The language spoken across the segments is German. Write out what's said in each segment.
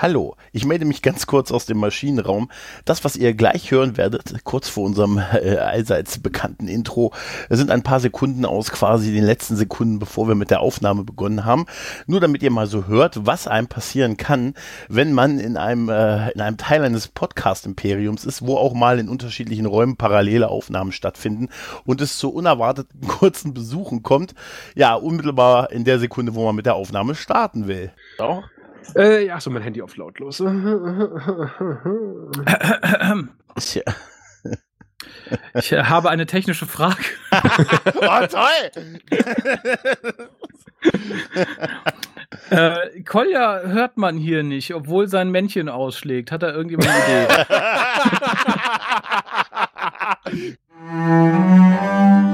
Hallo, ich melde mich ganz kurz aus dem Maschinenraum. Das, was ihr gleich hören werdet, kurz vor unserem äh, allseits bekannten Intro, sind ein paar Sekunden aus quasi den letzten Sekunden, bevor wir mit der Aufnahme begonnen haben. Nur damit ihr mal so hört, was einem passieren kann, wenn man in einem, äh, in einem Teil eines Podcast-Imperiums ist, wo auch mal in unterschiedlichen Räumen parallele Aufnahmen stattfinden und es zu unerwarteten kurzen Besuchen kommt. Ja, unmittelbar in der Sekunde, wo man mit der Aufnahme starten will. So. Äh, ja, so mein Handy auf lautlos. Ich, ich äh, habe eine technische Frage. oh, toll! äh, Kolja hört man hier nicht, obwohl sein Männchen ausschlägt. Hat da irgendjemand eine Idee?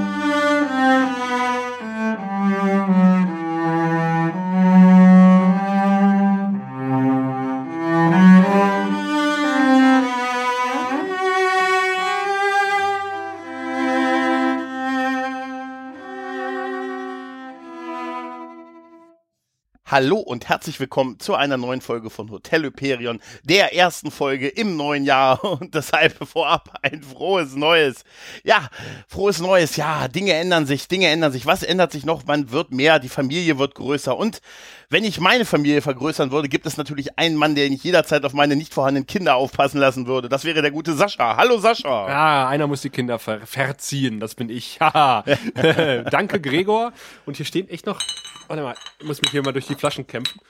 Hallo und herzlich willkommen zu einer neuen Folge von Hotel Hyperion, der ersten Folge im neuen Jahr und deshalb vorab ein frohes Neues. Ja, frohes Neues, ja, Dinge ändern sich, Dinge ändern sich. Was ändert sich noch? Man wird mehr, die Familie wird größer und wenn ich meine Familie vergrößern würde, gibt es natürlich einen Mann, der nicht jederzeit auf meine nicht vorhandenen Kinder aufpassen lassen würde. Das wäre der gute Sascha. Hallo Sascha. Ja, einer muss die Kinder ver verziehen, das bin ich. Haha. Danke Gregor und hier stehen echt noch Warte mal, ich muss mich hier mal durch die Flaschen kämpfen.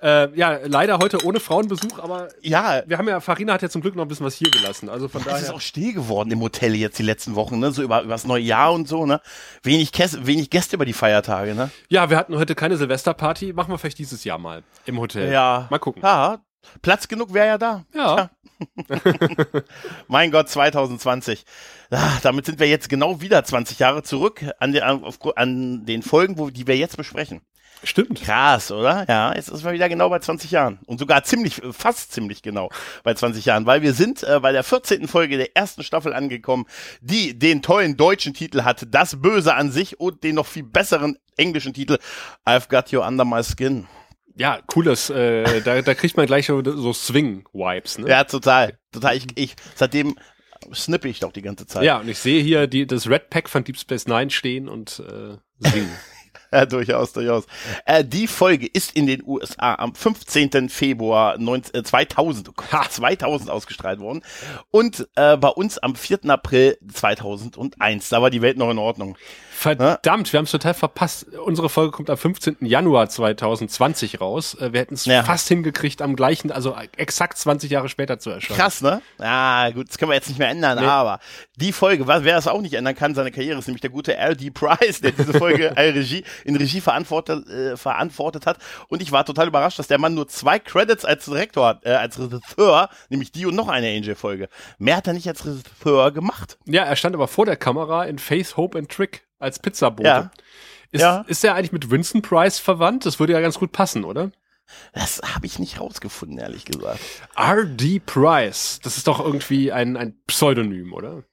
Äh, ja, leider heute ohne Frauenbesuch, aber ja, wir haben ja, Farina hat ja zum Glück noch ein bisschen was hier gelassen. Also von es daher. ist auch still geworden im Hotel jetzt die letzten Wochen, ne? So über, über das neue Jahr und so, ne? Wenig, Käs wenig Gäste über die Feiertage, ne? Ja, wir hatten heute keine Silvesterparty. Machen wir vielleicht dieses Jahr mal im Hotel. Ja. Mal gucken. Ja, Platz genug wäre ja da. Ja. mein Gott, 2020. Ah, damit sind wir jetzt genau wieder 20 Jahre zurück an den, auf, an den Folgen, wo, die wir jetzt besprechen. Stimmt. Krass, oder? Ja, jetzt ist man wieder genau bei 20 Jahren. Und sogar ziemlich, fast ziemlich genau bei 20 Jahren, weil wir sind äh, bei der 14. Folge der ersten Staffel angekommen, die den tollen deutschen Titel hatte, Das Böse an sich und den noch viel besseren englischen Titel, I've Got You Under My Skin. Ja, cooles, äh, da, da kriegt man gleich so, so Swing-Vibes, ne? Ja, total. Total. Ich, ich, seitdem snippe ich doch die ganze Zeit. Ja, und ich sehe hier die, das Red Pack von Deep Space Nine stehen und äh, singen. Ja, durchaus, durchaus. Äh, die Folge ist in den USA am 15. Februar 19, äh, 2000, oh Gott, 2000 ausgestrahlt worden und äh, bei uns am 4. April 2001. Da war die Welt noch in Ordnung. Verdammt, wir haben es total verpasst. Unsere Folge kommt am 15. Januar 2020 raus. Äh, wir hätten es Ja. fast hingekriegt, am gleichen, also exakt 20 Jahre später zu erscheinen. Krass, ne? Ah, gut, das können wir jetzt nicht mehr ändern, Nee. aber die Folge, wer es auch nicht ändern kann, seine Karriere ist nämlich der gute L.D. Price, der diese Folge Regie, in Regie verantwortet, äh, verantwortet hat. Und ich war total überrascht, dass der Mann nur zwei Credits als Direktor hat, äh, als Regisseur, nämlich die und noch eine Angel-Folge. Mehr hat er nicht als Regisseur gemacht. Ja, er stand aber vor der Kamera in Faith, Hope and Trick als Pizzabote. Ja. Ist, Ja. ist er eigentlich mit Vincent Price verwandt? Das würde ja ganz gut passen, oder? Das habe ich nicht rausgefunden, ehrlich gesagt. R.D. Price. Das ist doch irgendwie ein, ein Pseudonym, oder?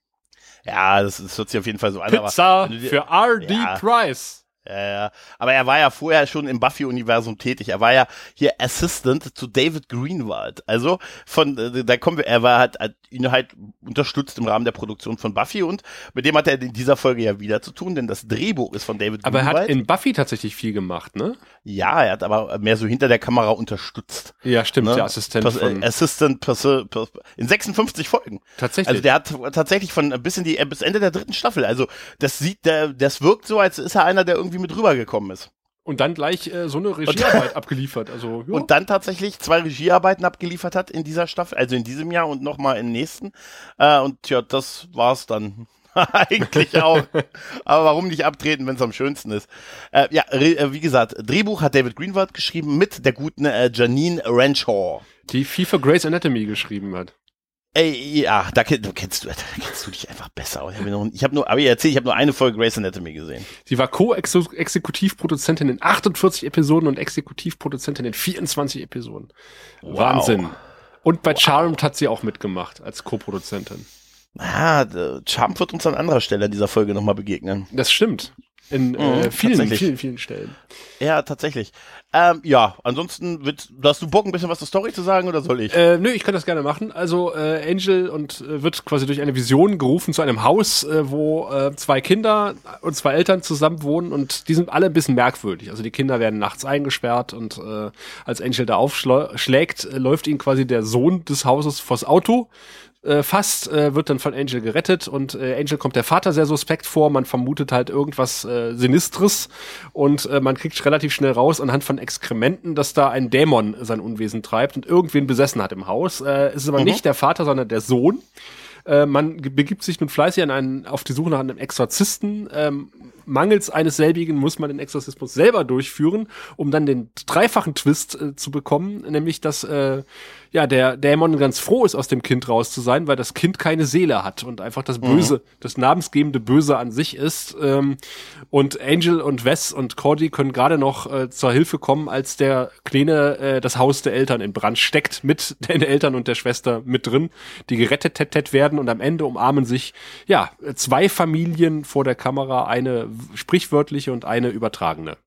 Ja, das, das hört sich auf jeden Fall so an. aber Pizza dir- für R.D. Ja. Price. Ja, ja. Aber er war ja vorher schon im Buffy-Universum tätig. Er war ja hier Assistant zu David Greenwald. Also von, äh, da kommen wir, er war hat, hat ihn halt unterstützt im Rahmen der Produktion von Buffy und mit dem hat er in dieser Folge ja wieder zu tun, denn das Drehbuch ist von David Aber er Greenwald. hat in Buffy tatsächlich viel gemacht, ne? ja, er hat aber mehr so hinter der Kamera unterstützt. Ja, stimmt, Ne? der Assistent Pers von. äh, Assistant Pers Pers in 56 Folgen. tatsächlich. Also der hat tatsächlich von bis in die bis Ende der dritten Staffel. Also das sieht, der, das wirkt so, als ist er einer, der irgendwie mit rübergekommen ist. und dann gleich äh, so eine Regiearbeit abgeliefert. Also, ja. Und dann tatsächlich zwei Regiearbeiten abgeliefert hat in dieser Staffel, also in diesem Jahr und nochmal im nächsten. Äh, und ja, das war's dann. Eigentlich auch. Aber warum nicht abtreten, wenn es am schönsten ist? Äh, ja, äh, wie gesagt, Drehbuch hat David Greenwald geschrieben mit der guten äh, Janine Renshaw. die viel für Grey's Anatomy geschrieben hat. Ey, ja, da, kennst du, da kennst du dich einfach besser. aus. Ich habe nur, ich hab nur, aber ich erzähl, ich habe nur eine Folge Grey's Anatomy gesehen. Sie war Co-Exekutivproduzentin in 48 Episoden und Exekutivproduzentin in 24 Episoden. Wow. Wahnsinn. Und bei Charmed hat sie auch mitgemacht als Co-Produzentin. Ah, der Charm wird uns an anderer Stelle in dieser Folge nochmal begegnen. Das stimmt. In Mhm, äh, vielen, tatsächlich. vielen, vielen Stellen. Ja, tatsächlich. Ähm, ja, ansonsten wird, hast du Bock, ein bisschen was zur Story zu sagen oder soll ich? Äh, nö, ich kann das gerne machen. Also äh, Angel und äh, wird quasi durch eine Vision gerufen zu einem Haus, äh, wo äh, zwei Kinder und zwei Eltern zusammen wohnen und die sind alle ein bisschen merkwürdig. Also die Kinder werden nachts eingesperrt und äh, als Angel da aufschlägt, äh, läuft ihnen quasi der Sohn des Hauses vors Auto. Äh, fast äh, wird dann von Angel gerettet und äh, Angel kommt der Vater sehr suspekt vor. Man vermutet halt irgendwas äh, Sinistres und äh, man kriegt relativ schnell raus anhand von Exkrementen, dass da ein Dämon sein Unwesen treibt und irgendwen besessen hat im Haus. Äh, es ist aber nicht der Vater, sondern der Sohn. Äh, man begibt sich nun fleißig an einen, auf die Suche nach einem Exorzisten. Ähm, mangels eines selbigen muss man den Exorzismus selber durchführen, um dann den dreifachen Twist äh, zu bekommen, nämlich dass äh, ja der Dämon ganz froh ist, aus dem Kind raus zu sein, weil das Kind keine Seele hat und einfach das Böse, das namensgebende Böse an sich ist. Ähm, und Angel und Wes und Cordy können gerade noch äh, zur Hilfe kommen, als der Kleine äh, das Haus der Eltern in Brand steckt, mit den Eltern und der Schwester mit drin, die gerettet tet, tet werden und am Ende umarmen sich ja zwei Familien vor der Kamera, eine sprichwörtliche und eine übertragene.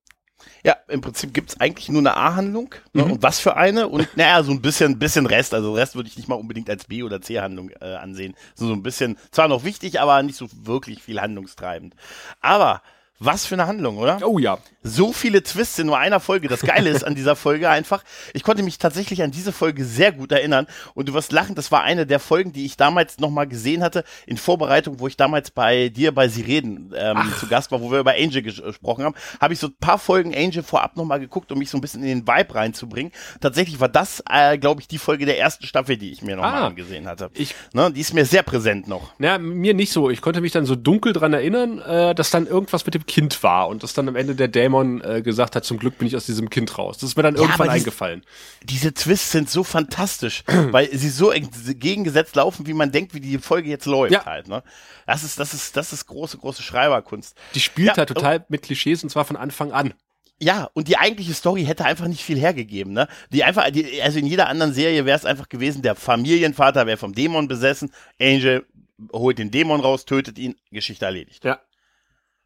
Ja, im Prinzip gibt's eigentlich nur eine A-Handlung. Ne? Und was für eine? Und naja, so ein bisschen, bisschen Rest. Also Rest würde ich nicht mal unbedingt als B- oder C-Handlung äh, ansehen. So, so ein bisschen, zwar noch wichtig, aber nicht so wirklich viel handlungstreibend. Aber was für eine Handlung, oder? Oh ja. so viele Twists in nur einer Folge. Das Geile ist an dieser Folge einfach, ich konnte mich tatsächlich an diese Folge sehr gut erinnern und du wirst lachen, das war eine der Folgen, die ich damals nochmal gesehen hatte in Vorbereitung, wo ich damals bei dir bei Sie reden ähm, zu Gast war, wo wir über Angel ges gesprochen haben, habe ich so ein paar Folgen Angel vorab nochmal geguckt, um mich so ein bisschen in den Vibe reinzubringen. Tatsächlich war das, äh, glaube ich, die Folge der ersten Staffel, die ich mir nochmal Ah. angesehen hatte. Ich- ne, die ist mir sehr präsent noch. Na, mir nicht so. Ich konnte mich dann so dunkel dran erinnern, äh, dass dann irgendwas mit dem Kind war und dass dann am Ende der Dämon äh, gesagt hat, zum Glück bin ich aus diesem Kind raus. Das ist mir dann irgendwann aber dies- eingefallen. diese Twists sind so fantastisch, weil sie so entgegengesetzt laufen, wie man denkt, wie die Folge jetzt läuft Ja. halt. Ne? Das ist, das ist, das ist große, große Schreiberkunst. Die spielt Ja, halt total mit Klischees und zwar von Anfang an. Ja, und die eigentliche Story hätte einfach nicht viel hergegeben, ne? Die einfach, die, also in jeder anderen Serie wäre es einfach gewesen, der Familienvater wäre vom Dämon besessen, Angel holt den Dämon raus, tötet ihn, Geschichte erledigt. Ja.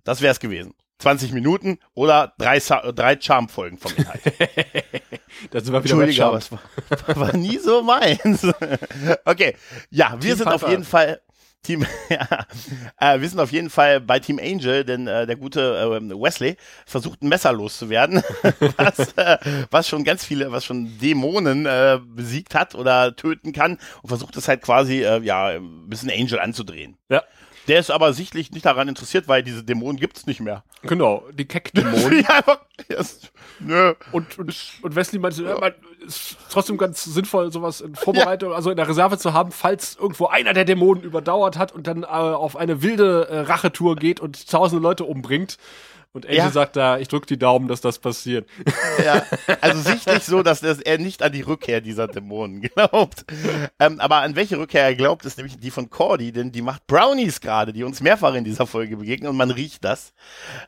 Das wäre es gewesen. 20 Minuten oder drei, Sa- drei Charm-Folgen vom Inhalt. Da sind wir wieder Entschuldige, aber es war, war nie so meins. okay, ja, wir Team sind auf Pfeiffer. jeden Fall Team, ja, äh, wir sind auf jeden Fall bei Team Angel, denn äh, der gute äh, Wesley versucht ein Messer loszuwerden, was, äh, was schon ganz viele, was schon Dämonen äh, besiegt hat oder töten kann und versucht es halt quasi, äh, ja, ein bisschen Angel anzudrehen. Ja, Der ist aber sichtlich nicht daran interessiert, weil diese Dämonen gibt es nicht mehr. genau. Die Keck-Dämonen. Ja, einfach, yes, nö. Und, und, und Wesley meinte, ja. man, ist trotzdem ganz sinnvoll, sowas in Vorbereitung, also in der Reserve zu haben, falls irgendwo einer der Dämonen überdauert hat und dann äh, auf eine wilde äh, Rachetour geht und tausende Leute umbringt. Und Angel Ja. sagt da, ich drück die Daumen, dass das passiert. Ja, also sichtlich so, dass das- er nicht an die Rückkehr dieser Dämonen glaubt. Ähm, aber an welche Rückkehr er glaubt, ist nämlich die von Cordy, denn die macht Brownies gerade, die uns mehrfach in dieser Folge begegnen und man riecht das.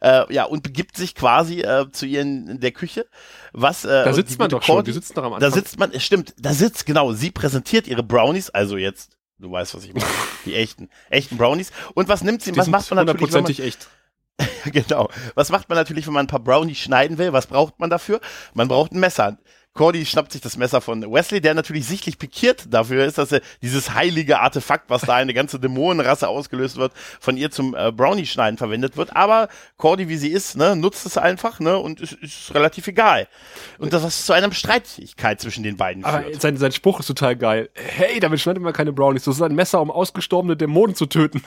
Äh, ja, und begibt sich quasi äh, zu ihr in, der Küche. Was, äh, Da sitzt man doch schon, Cordy- die sitzen doch am Da Anfang. sitzt man, es stimmt, da sitzt, genau, sie präsentiert ihre Brownies, also jetzt, du weißt, was ich meine, die echten, echten Brownies. Und was nimmt sie, Die was macht man natürlich, wenn man, echt. Genau. Was macht man natürlich, wenn man ein paar Brownies schneiden will? Was braucht man dafür? Man braucht ein Messer. Cordy schnappt sich das Messer von Wesley, der natürlich sichtlich pikiert dafür ist, dass er dieses heilige Artefakt, was da eine ganze Dämonenrasse ausgelöst wird, von ihr zum äh, Brownie-Schneiden verwendet wird. Aber Cordy, wie sie ist, ne, nutzt es einfach ne, und ist, ist relativ egal. Und das was zu einer Streitigkeit zwischen den beiden Aber führt. sein, sein Spruch ist total geil. Hey, damit schneidet man keine Brownies. Das ist ein Messer, um ausgestorbene Dämonen zu töten.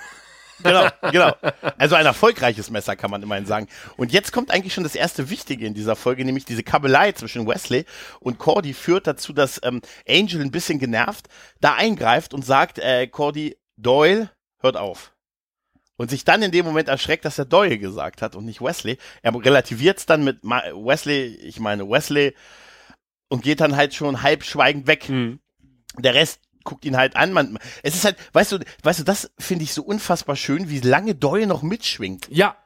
Genau, genau. Also ein erfolgreiches Messer kann man immerhin sagen. Und jetzt kommt eigentlich schon das erste Wichtige in dieser Folge, nämlich diese Kabelei zwischen Wesley und Cordy führt dazu, dass ähm, Angel ein bisschen genervt da eingreift und sagt, äh, Cordy, Doyle, hört auf. Und sich dann in dem Moment erschreckt, dass er Doyle gesagt hat und nicht Wesley. Er relativiert es dann mit Ma Wesley, ich meine Wesley, und geht dann halt schon halb schweigend weg der Rest guckt ihn halt an. Man, es ist halt, weißt du, weißt du, das finde ich so unfassbar schön, wie lange Doyle noch mitschwingt. Ja,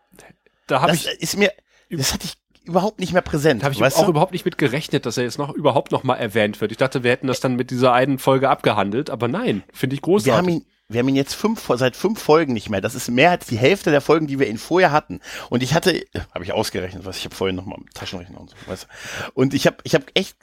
da habe ich, ist mir, das hatte ich überhaupt nicht mehr präsent. da hab ich auch du? überhaupt nicht mit gerechnet, dass er jetzt noch überhaupt noch mal erwähnt wird. Ich dachte, wir hätten das dann mit dieser einen Folge abgehandelt, aber nein, finde ich wir haben großartig. ihn, wir haben ihn jetzt fünf, seit fünf Folgen nicht mehr. Das ist mehr als die Hälfte der Folgen, die wir ihn vorher hatten. Und ich hatte, habe ich ausgerechnet, was ich habe vorhin noch mal mit Taschenrechner und so, weißt du. Und ich habe, ich habe echt,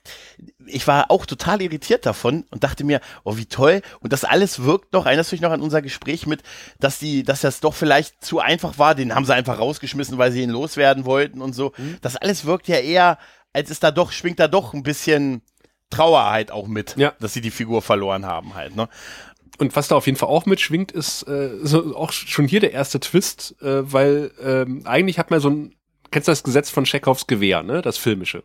ich war auch total irritiert davon und dachte mir, oh wie toll. Und das alles wirkt noch. Erinnerst du dich noch an unser Gespräch mit, dass die, dass das doch vielleicht zu einfach war. Den haben sie einfach rausgeschmissen, weil sie ihn loswerden wollten und so. Mhm. Das alles wirkt ja eher, als ist da doch, schwingt da doch ein bisschen Trauer halt auch mit, ja. dass sie die Figur verloren haben halt. Ne? Und was da auf jeden Fall auch mitschwingt, ist äh, so auch schon hier der erste Twist, äh, weil ähm, eigentlich hat man so ein, kennst du das Gesetz von Chekhovs Gewehr, ne? Das filmische.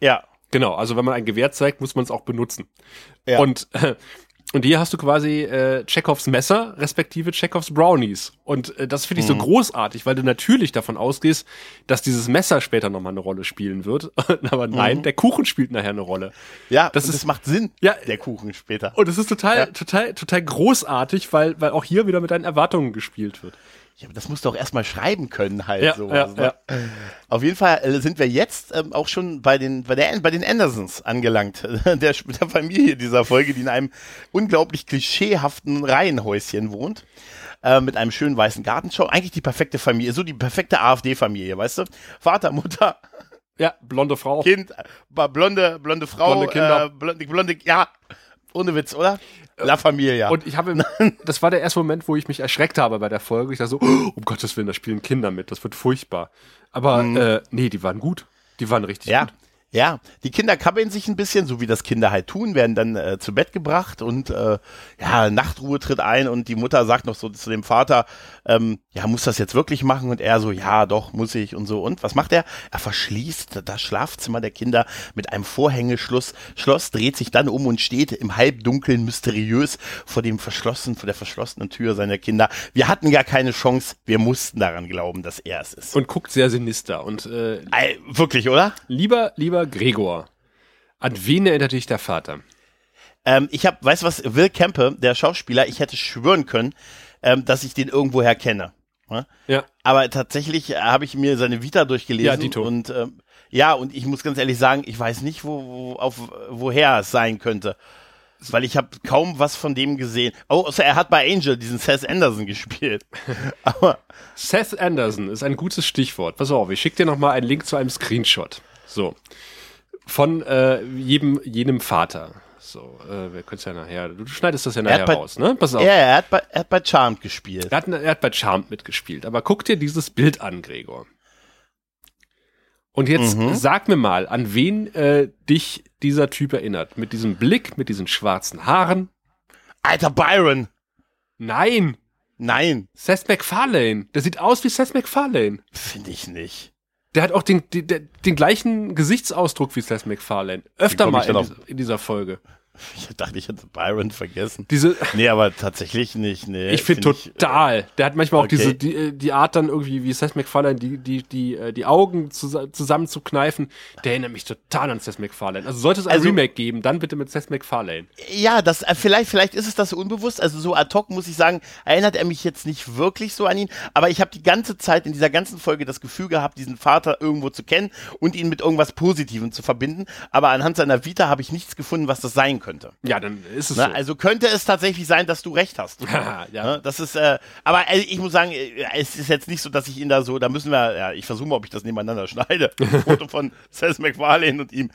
Ja. Genau, also wenn man ein Gewehr zeigt, muss man es auch benutzen. Ja. Und äh, und hier hast du quasi äh, Chekhovs Messer, respektive Chekhovs Brownies. Und äh, das finde ich mhm. so großartig, weil du natürlich davon ausgehst, dass dieses Messer später nochmal eine Rolle spielen wird. Aber nein, mhm. der Kuchen spielt nachher eine Rolle. Ja, das, ist, das macht Sinn, ja, der Kuchen später. Und es ist total, ja. total, total großartig, weil, weil auch hier wieder mit deinen Erwartungen gespielt wird. Ja, das musst du auch erstmal schreiben können halt ja, so. Ja, also, ja. Auf jeden Fall äh, sind wir jetzt ähm, auch schon bei den bei der bei den Andersons angelangt, der, der Familie dieser Folge, die in einem unglaublich klischeehaften Reihenhäuschen wohnt. Äh, mit einem schönen weißen Gartenschau. Eigentlich die perfekte Familie, so die perfekte AfD-Familie, weißt du? Vater, Mutter, ja, blonde Frau. Kind, äh, blonde, blonde Frau, blonde Kinder. Äh, blonde, blonde, ja, ohne Witz, oder? La Familia. Und ich habe, das war der erste Moment, wo ich mich erschreckt habe bei der Folge. Ich dachte so, oh, um Gottes Willen, da spielen Kinder mit, das wird furchtbar. Aber mhm. äh, nee, die waren gut. Die waren richtig ja. gut. Ja, die Kinder kabbeln sich ein bisschen, so wie das Kinder halt tun, werden dann äh, zu Bett gebracht und äh, ja, Nachtruhe tritt ein und die Mutter sagt noch so zu dem Vater, ähm, ja, muss das jetzt wirklich machen? Und er so, ja, doch, muss ich und so. Und was macht er? Er verschließt das Schlafzimmer der Kinder mit einem Vorhängeschloss, Schloss, dreht sich dann um und steht im Halbdunkeln mysteriös vor dem verschlossenen, vor der verschlossenen Tür seiner Kinder. Wir hatten gar keine Chance, wir mussten daran glauben, dass er es ist. Und guckt sehr sinister und äh, wirklich, oder? Lieber, lieber lieber Gregor, an wen erinnert dich der Vater? Ähm, ich habe, weißt du was, Will Kempe, der Schauspieler, ich hätte schwören können, ähm, dass ich den irgendwoher kenne. Ne? Ja. Aber tatsächlich äh, habe ich mir seine Vita durchgelesen ja, Dito. und ähm, ja, und ich muss ganz ehrlich sagen, ich weiß nicht, wo, wo auf woher es sein könnte. Weil ich habe kaum was von dem gesehen. Oh, also er hat bei Angel diesen Seth Anderson gespielt. Aber Seth Anderson ist ein gutes Stichwort. Pass auf, ich schicke dir noch mal einen Link zu einem Screenshot. So. Von äh, jedem, jenem Vater. So, äh, wir können es ja nachher. Du schneidest das ja nachher bei, raus, ne? Pass auf. Ja, er hat bei, er hat bei Charmed gespielt. Er hat, er hat bei Charmed mitgespielt. Aber guck dir dieses Bild an, Gregor. Und jetzt mhm. sag mir mal, an wen äh, dich dieser Typ erinnert. Mit diesem Blick, mit diesen schwarzen Haaren. Alter Byron. Nein. Nein. Seth MacFarlane. Der sieht aus wie Seth MacFarlane. Finde ich nicht. Der hat auch den, den, den gleichen Gesichtsausdruck wie Seth MacFarlane. Öfter mal in, dieser, in dieser Folge. Ich dachte, ich hätte Byron vergessen. Diese, nee, aber tatsächlich nicht. Nee, ich finde find total. der hat manchmal auch okay. diese die, die Art dann irgendwie wie Seth MacFarlane die die die äh, die Augen zusammen zu kneifen. Der erinnert mich total an Seth MacFarlane. Also sollte es ein also, Remake geben, dann bitte mit Seth MacFarlane. Ja, das äh, vielleicht vielleicht ist es das unbewusst. Also so ad hoc muss ich sagen, erinnert er mich jetzt nicht wirklich so an ihn. Aber ich habe die ganze Zeit in dieser ganzen Folge das Gefühl gehabt, diesen Vater irgendwo zu kennen und ihn mit irgendwas Positivem zu verbinden. Aber anhand seiner Vita habe ich nichts gefunden, was das sein könnte. Ja, dann ist es ne? so. Also könnte es tatsächlich sein, dass du recht hast. ja. Ne? Das ist, äh, aber äh, ich muss sagen, äh, es ist jetzt nicht so, dass ich ihn da so, da müssen wir, ja, ich versuche mal, ob ich das nebeneinander schneide. Foto von Seth MacFarlane und ihm.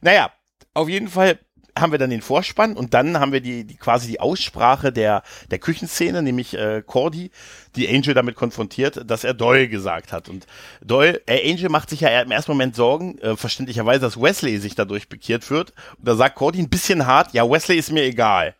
Naja, auf jeden Fall haben wir dann den Vorspann und dann haben wir die, die quasi die Aussprache der, der Küchenszene, nämlich äh, Cordy, die Angel damit konfrontiert, dass er Doyle gesagt hat. Und Doyle, äh, Angel macht sich ja im ersten Moment Sorgen, äh, verständlicherweise, dass Wesley sich dadurch bekehrt wird. Und da sagt Cordy ein bisschen hart, ja, Wesley ist mir egal.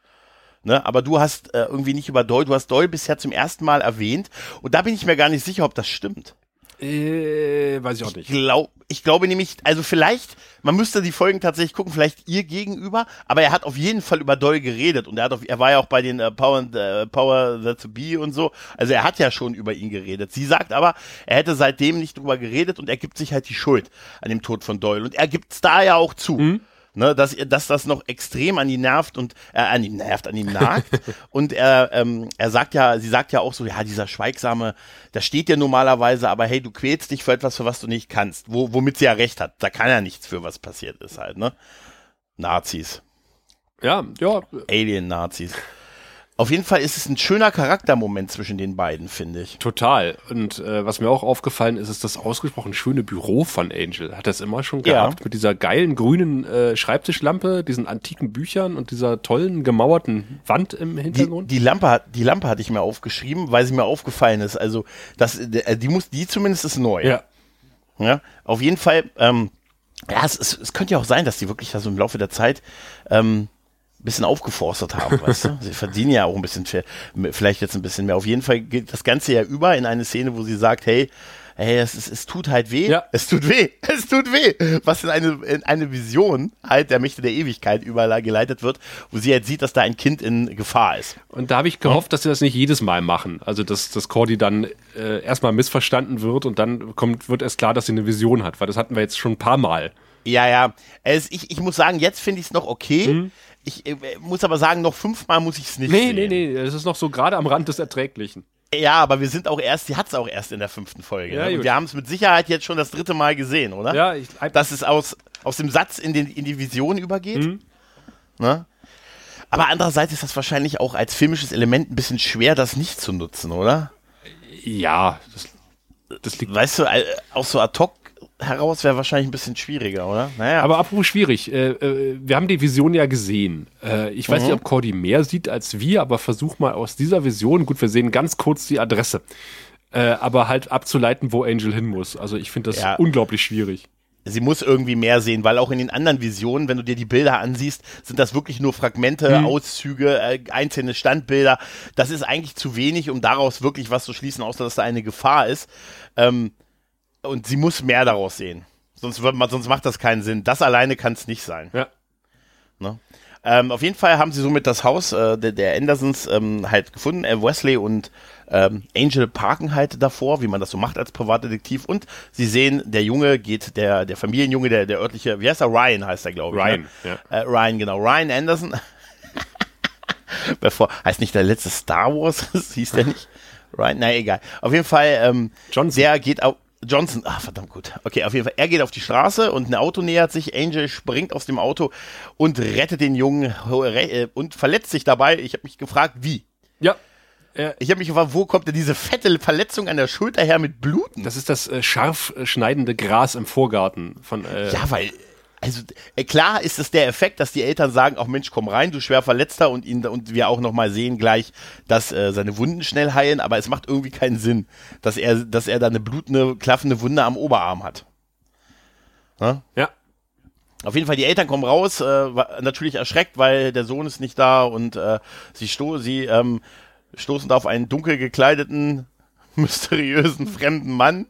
Ne, aber du hast äh, irgendwie nicht über Doyle, du hast Doyle bisher zum ersten Mal erwähnt und da bin ich mir gar nicht sicher, ob das stimmt. Äh, weiß ich auch nicht. Ich, glaub, ich glaube nämlich, also vielleicht, man müsste die Folgen tatsächlich gucken, vielleicht ihr gegenüber, aber er hat auf jeden Fall über Doyle geredet und er hat auf, er war ja auch bei den äh, Power, äh, Power That to Be und so, also er hat ja schon über ihn geredet. Sie sagt aber, er hätte seitdem nicht drüber geredet und er gibt sich halt die Schuld an dem Tod von Doyle und er gibt's da ja auch zu. Mhm ne, dass, dass das noch extrem an ihn nervt und äh, an ihn nervt, an ihm nagt. und er, ähm, er sagt ja, sie sagt ja auch so, ja, dieser Schweigsame, da steht ja normalerweise, aber hey, du quälst dich für etwas, für was du nicht kannst, wo, womit sie ja recht hat. Da kann ja nichts für, was passiert ist halt, ne? Nazis. Ja, ja. Alien-Nazis. Auf jeden Fall ist es ein schöner Charaktermoment zwischen den beiden, finde ich. Total. Und äh, was mir auch aufgefallen ist, ist das ausgesprochen schöne Büro von Angel. Hat das immer schon gehabt Ja. mit dieser geilen grünen äh, Schreibtischlampe, diesen antiken Büchern und dieser tollen gemauerten Wand im Die, Hintergrund. die, Lampe, hat- die Lampe hatte ich mir aufgeschrieben, weil sie mir aufgefallen ist. Also, das, äh, die muss, die zumindest ist neu. ja. Ja, auf jeden Fall, ähm, ja, es, es, es könnte ja auch sein, dass die wirklich da so im Laufe der Zeit ähm, bisschen aufgeforstet haben, weißt du? Sie verdienen ja auch ein bisschen, viel- vielleicht jetzt ein bisschen mehr. Auf jeden Fall geht das Ganze ja über in eine Szene, wo sie sagt, hey, hey, es, ist, es tut halt weh. Ja. Es tut weh. Es tut weh. Was in eine, in eine Vision halt der Mächte der Ewigkeit übergeleitet wird, wo sie halt sieht, dass da ein Kind in Gefahr ist. Und da habe ich gehofft, dass sie das nicht jedes Mal machen. Also, dass, dass Cordy dann äh, erstmal missverstanden wird und dann kommt, wird erst klar, dass sie eine Vision hat, weil das hatten wir jetzt schon ein paar Mal. Ja, ja. Es, ich, ich muss sagen, jetzt finde ich es noch okay. Ich äh, muss aber sagen, noch fünfmal muss ich es nicht Nee, sehen. nee, nee, das ist noch so gerade am Rand des Erträglichen. Ja, aber wir sind auch erst, sie hat es auch erst in der fünften Folge. Ja, ne? Und wir haben es mit Sicherheit jetzt schon das dritte Mal gesehen, oder? Ja, ich, Dass es aus, aus dem Satz in, den, in die Vision übergeht. Mhm. Ne? Aber andererseits ist das wahrscheinlich auch als filmisches Element ein bisschen schwer, das nicht zu nutzen, oder? ja, das, das liegt Weißt du, aus so ad hoc heraus wäre wahrscheinlich ein bisschen schwieriger, oder? Naja. Aber apropos schwierig, äh, äh, wir haben die Vision ja gesehen. Äh, ich weiß nicht, ob Cordy mehr sieht als wir, aber versuch mal aus dieser Vision, gut, wir sehen ganz kurz die Adresse, äh, aber halt abzuleiten, wo Angel hin muss. Also ich finde das Ja. unglaublich schwierig. sie muss irgendwie mehr sehen, weil auch in den anderen Visionen, wenn du dir die Bilder ansiehst, sind das wirklich nur Fragmente, Mhm. Auszüge, äh, einzelne Standbilder. Das ist eigentlich zu wenig, um daraus wirklich was zu schließen, außer dass da eine Gefahr ist. Ähm, und sie muss mehr daraus sehen. Sonst, wird man, sonst macht das keinen Sinn. Das alleine kann es nicht sein. Ja. Ne? Ähm, auf jeden Fall haben sie somit das Haus äh, der, der Andersons ähm, halt gefunden. Äh, Wesley und ähm, Angel parken halt davor, wie man das so macht als Privatdetektiv. Und sie sehen, der Junge geht, der, der Familienjunge, der, der örtliche, wie heißt er? Ryan heißt er, glaube ich. Ryan, ne? ja. Äh, Ryan, genau. Ryan Anderson. Bevor, heißt nicht der letzte Star Wars? Hieß der nicht? Ryan, na egal. Auf jeden Fall, ähm, Johnson. der geht auf. Johnson, ah, verdammt gut. Okay, auf jeden Fall. Er geht auf die Straße und ein Auto nähert sich. Angel springt aus dem Auto und rettet den Jungen äh, und verletzt sich dabei. Ich habe mich gefragt, wie? Ja. Äh, Ich habe mich gefragt, wo kommt denn diese fette Verletzung an der Schulter her mit Bluten? das ist das äh, scharf äh, schneidende Gras im Vorgarten von. Äh, Ja, weil, also äh, klar ist es der Effekt, dass die Eltern sagen, ach Mensch, komm rein, du schwer Verletzter und ihn und wir auch nochmal sehen gleich, dass äh, seine Wunden schnell heilen, aber es macht irgendwie keinen Sinn, dass er, dass er da eine blutende, klaffende Wunde am Oberarm hat. ja. Auf jeden Fall, die Eltern kommen raus, äh, natürlich erschreckt, weil der Sohn ist nicht da und äh, sie, sto sie ähm, stoßen da auf einen dunkel gekleideten, mysteriösen, fremden Mann.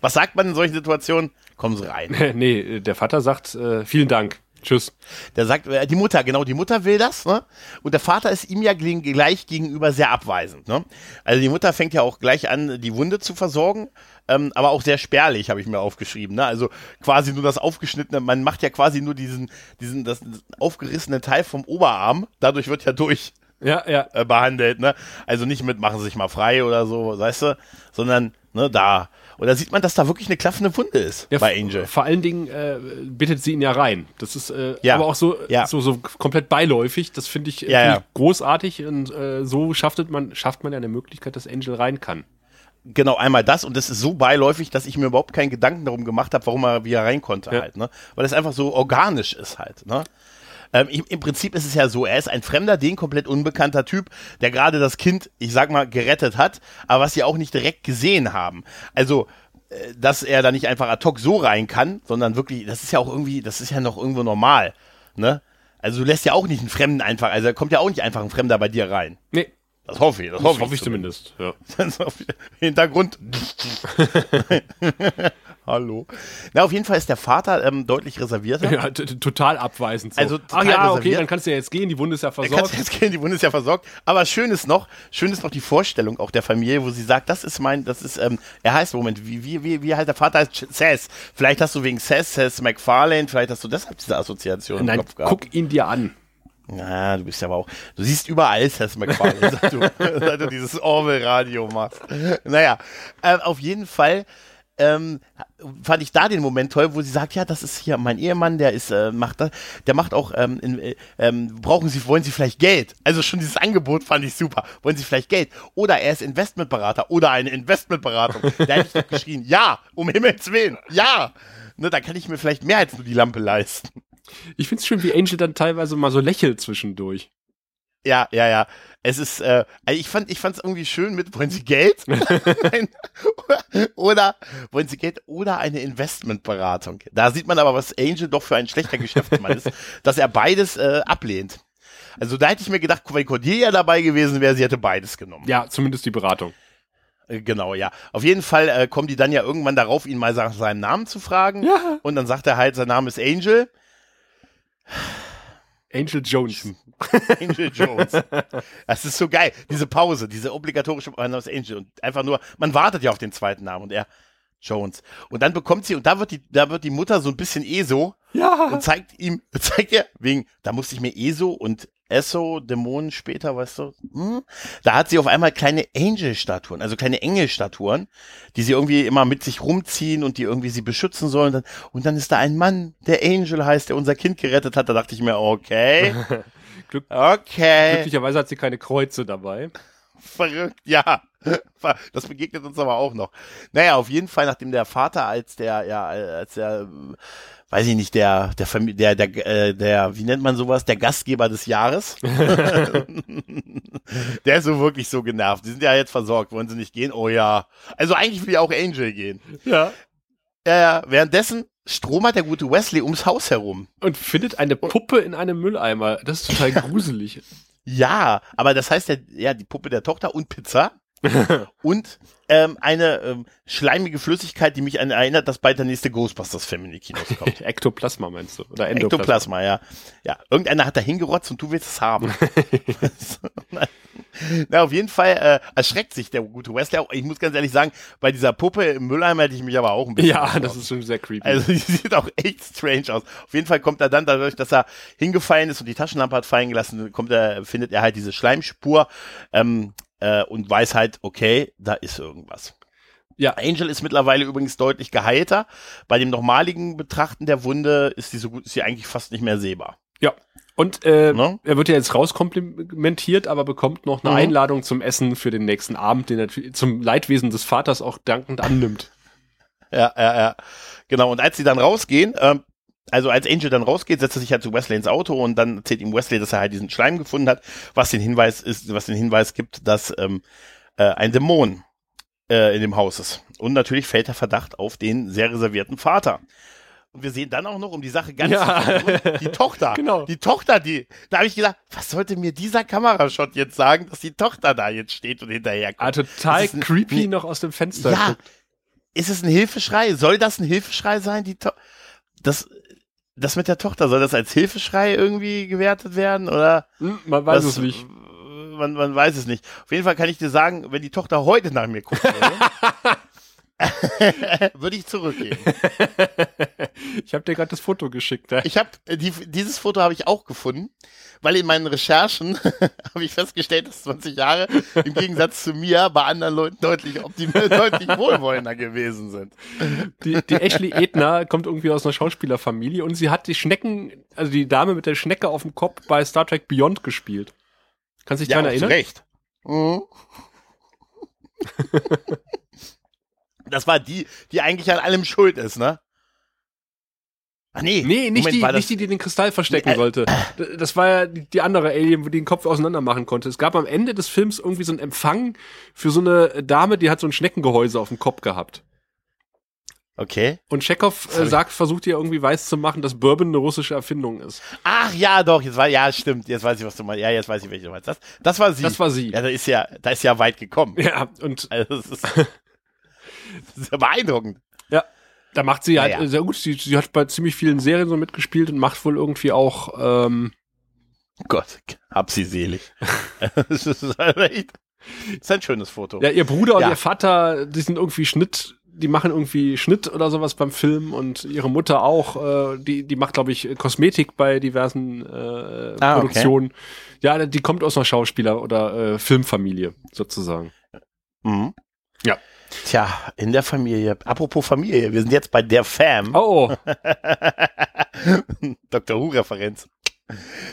Was sagt man in solchen Situationen? Kommen Sie rein. nee, der Vater sagt, äh, vielen Dank. Tschüss. Der sagt, äh, die Mutter, genau, die Mutter will das, ne? Und der Vater ist ihm ja gleich gegenüber sehr abweisend, ne? Also die Mutter fängt ja auch gleich an, die Wunde zu versorgen, ähm, aber auch sehr spärlich, habe ich mir aufgeschrieben, ne? Also quasi nur das aufgeschnittene, man macht ja quasi nur diesen, diesen, das aufgerissene Teil vom Oberarm, dadurch wird ja durch Ja, ja. äh, behandelt, ne? Also nicht mit machen Sie sich mal frei oder so, weißt du, sondern, ne, da. Und da sieht man, dass da wirklich eine klaffende Wunde ist Ja, bei Angel. Vor allen Dingen äh, bittet sie ihn ja rein. Das ist äh, Ja. aber auch so, Ja. so, so komplett beiläufig. Das finde ich, äh, Ja, find ich großartig und äh, so schafft man, schafft man ja eine Möglichkeit, dass Angel rein kann. Genau, einmal das und das ist so beiläufig, dass ich mir überhaupt keinen Gedanken darum gemacht habe, warum er wie er rein konnte halt, ne? Weil es einfach so organisch ist halt, ne? Ähm, im, Prinzip ist es ja so, er ist ein fremder, den komplett unbekannter Typ, der gerade das Kind, ich sag mal, gerettet hat, aber was sie auch nicht direkt gesehen haben. Also, äh, dass er da nicht einfach ad hoc so rein kann, sondern wirklich, das ist ja auch irgendwie, das ist ja noch irgendwo normal, ne? Also du lässt ja auch nicht einen Fremden einfach, also kommt ja auch nicht einfach ein Fremder bei dir rein. Nee, Das hoffe ich, das, das hoffe ich zumindest. Ja. Das auf Hintergrund. Hallo. Na, auf jeden Fall ist der Vater ähm, deutlich reservierter. Ja, total abweisend. So. Also Ach total ja, okay, reserviert. dann kannst du ja jetzt gehen, die Wunde ist ja Er kann versorgt. jetzt gehen, die Wunde ist ja versorgt. Aber schön ist noch, schön ist noch die Vorstellung auch der Familie, wo sie sagt, das ist mein, das ist, ähm, er heißt, Moment, wie, wie, wie, wie heißt der Vater heißt Sass. Vielleicht hast du wegen Sass, Sass McFarlane, vielleicht hast du deshalb diese Assoziation im Nein, Kopf gehabt. guck ihn dir an. Ja, du bist ja aber auch, du siehst überall Seth MacFarlane, seit du, seit du dieses Orwell-Radio machst. Naja, äh, auf jeden Fall ähm, fand ich da den Moment toll, wo sie sagt, ja, das ist hier mein Ehemann, der ist, äh, macht das, der macht auch, ähm, in, äh, ähm, brauchen Sie, wollen Sie vielleicht Geld? Also schon dieses Angebot fand ich super. Wollen Sie vielleicht Geld? Oder er ist Investmentberater oder eine Investmentberatung. Da hätte ich doch geschrien, ja, um Himmels Willen, ja. Ne, da kann ich mir vielleicht mehr als nur die Lampe leisten. Ich find's schön, wie Angel dann teilweise mal so lächelt zwischendurch. Ja, ja, ja. Es ist, äh, also ich fand, ich fand's irgendwie schön mit, wollen Sie Geld? oder wollen Sie Geld oder eine Investmentberatung? Da sieht man aber, was Angel doch für ein schlechter Geschäftsmann ist, dass er beides äh, ablehnt. Also da hätte ich mir gedacht, wenn Cordelia dabei gewesen wäre, sie hätte beides genommen. Ja, zumindest die Beratung. Äh, Genau, ja. Auf jeden Fall äh, kommen die dann ja irgendwann darauf, ihn mal nach seinem Namen zu fragen. Ja. Und dann sagt er halt, sein Name ist Angel. Angel Jones. Angel Jones. Das ist so geil. Diese Pause, diese obligatorische mein Name ist Angel. Und einfach nur, man wartet ja auf den zweiten Namen und er Jones. Und dann bekommt sie, und da wird die, da wird die Mutter so ein bisschen ESO Ja. und zeigt ihm, zeigt ihr, wegen, da musste ich mir ESO und Esso, Dämonen später, weißt du, hm? da hat sie auf einmal kleine Angel-Statuen, also kleine Engel-Statuen, die sie irgendwie immer mit sich rumziehen und die irgendwie sie beschützen sollen. Und dann, und dann ist da ein Mann, der Angel heißt, der unser Kind gerettet hat. Da dachte ich mir, okay, Glück, okay, glücklicherweise hat sie keine Kreuze dabei. Verrückt, ja. Das begegnet uns aber auch noch. Naja, auf jeden Fall, nachdem der Vater als der, ja, als der, weiß ich nicht, der, der, der, der, äh, der, wie nennt man sowas, der Gastgeber des Jahres. der ist so wirklich so genervt. Die sind ja jetzt versorgt, wollen sie nicht gehen? Oh ja. Also eigentlich will ja auch Angel gehen. Ja. Ja, ja. Währenddessen stromert der gute Wesley ums Haus herum. Und findet eine Puppe in einem Mülleimer. Das ist total gruselig. Ja, aber das heißt ja, ja, die Puppe der Tochter und Pizza. und ähm, eine ähm, schleimige Flüssigkeit, die mich an erinnert, dass bald der nächste Ghostbusters-Film in die Kinos kommt. Ektoplasma meinst du? Oder Endoplasma? Ektoplasma, ja. Ja, irgendeiner hat da hingerotzt und du willst es haben. Na, auf jeden Fall äh, erschreckt sich der gute Wesley auch. Ich muss ganz ehrlich sagen, bei dieser Puppe im Mülleimer hätte ich mich aber auch ein bisschen Ja, das ist schon sehr creepy. Also die sieht auch echt strange aus. Auf jeden Fall kommt er dann dadurch, dass er hingefallen ist und die Taschenlampe hat fallen gelassen, kommt er, findet er halt diese Schleimspur ähm, äh, und weiß halt, okay, da ist irgendwas. Ja. Angel ist mittlerweile übrigens deutlich geheilter. Bei dem normaligen Betrachten der Wunde ist sie so gut, ist sie eigentlich fast nicht mehr sehbar. ja. Und äh, Ne? er wird ja jetzt rauskomplimentiert, aber bekommt noch eine Mhm. Einladung zum Essen für den nächsten Abend, den er natürlich zum Leidwesen des Vaters auch dankend annimmt. Ja, ja, ja. Genau. Und als sie dann rausgehen, ähm, also als Angel dann rausgeht, setzt er sich halt zu Wesley ins Auto und dann erzählt ihm Wesley, dass er halt diesen Schleim gefunden hat, was den Hinweis ist, was den Hinweis gibt, dass ähm, äh, ein Dämon äh, in dem Haus ist. Und natürlich fällt der Verdacht auf den sehr reservierten Vater. Und wir sehen dann auch noch, um die Sache ganz Ja. zu verwirren, die Tochter. Genau. Die Tochter, die, da habe ich gedacht, was sollte mir dieser Kamerashot jetzt sagen, dass die Tochter da jetzt steht und hinterherkommt? Ah, total ein- creepy noch aus dem Fenster. Ja, guckt. ist es ein Hilfeschrei? Soll das ein Hilfeschrei sein? Die to das, das mit der Tochter, soll das als Hilfeschrei irgendwie gewertet werden? Oder? Hm, man weiß was- es nicht. Man, man weiß es nicht. Auf jeden Fall kann ich dir sagen, wenn die Tochter heute nach mir gucken würde, würde ich zurückgehen. ich habe dir gerade das Foto geschickt. Ja. Ich habe die, dieses Foto habe ich auch gefunden, weil in meinen Recherchen habe ich festgestellt, dass 20 Jahre im Gegensatz zu mir bei anderen Leuten deutlich optimal, deutlich wohlwollender gewesen sind. Die, die Ashley Edner kommt irgendwie aus einer Schauspielerfamilie und sie hat die Schnecken, also die Dame mit der Schnecke auf dem Kopf bei Star Trek Beyond gespielt. Kannst dich Ja, daran erinnern? Recht. Mhm. Das war die, die eigentlich an allem schuld ist, ne? Ach nee, Nee, nicht, Moment, die, nicht die, die den Kristall verstecken Nee, äh, sollte. Das war ja die, andere Alien, die den Kopf auseinander machen konnte. Es gab am Ende des Films irgendwie so einen Empfang für so eine Dame, die hat so ein Schneckengehäuse auf dem Kopf gehabt. Okay. Und Chekhov äh, sagt, versucht ihr irgendwie weiß zu machen, dass Bourbon eine russische Erfindung ist. Ach ja, doch, jetzt war, ja, stimmt, jetzt weiß ich, was du meinst. Ja, jetzt weiß ich, welche du meinst. Das, das war sie. Das war sie. ja, da ist ja, da ist ja weit gekommen. Ja, und Also, das ist, das ist ja beeindruckend. Da macht sie halt Naja. sehr gut. Sie, sie hat bei ziemlich vielen Serien so mitgespielt und macht wohl irgendwie auch ähm, Gott, hab sie selig. das ist halt echt, ist ein schönes Foto. Ja, ihr Bruder und Ja. ihr Vater, die sind irgendwie Schnitt, die machen irgendwie Schnitt oder sowas beim Film und ihre Mutter auch, äh, die, die macht, glaube ich, Kosmetik bei diversen äh, Ah, okay. Produktionen. Ja, die kommt aus einer Schauspieler- oder äh, Filmfamilie, sozusagen. Mhm. Ja. Tja, in der Familie. Apropos Familie, wir sind jetzt bei der Fam. Oh, Dr. Who-Referenz.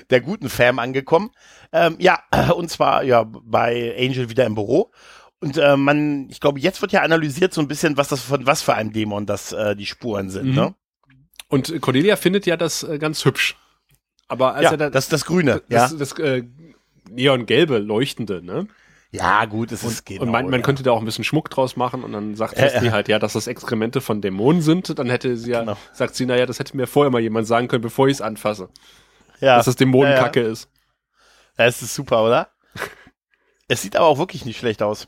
Der guten Fam angekommen. Ähm, ja, und zwar ja bei Angel wieder im Büro. Und äh, man, ich glaube, jetzt wird ja analysiert so ein bisschen, was das von was für einem Dämon das äh, die Spuren sind. Mhm. Ne? und Cordelia findet ja das äh, ganz hübsch. Aber als Ja, er da, das ist das Grüne. Ja, das, das äh, neongelbe, leuchtende, ne? Ja gut, es ist genau. und man, man ja. könnte da auch ein bisschen Schmuck draus machen und dann sagt Äh, äh. halt, ja, dass das Exkremente von Dämonen sind. Dann hätte sie ja, Genau. sagt sie, naja, das hätte mir vorher mal jemand sagen können, bevor ich es anfasse. ja. Dass das Dämonenkacke ist. Ja, es ist super, oder? es sieht aber auch wirklich nicht schlecht aus.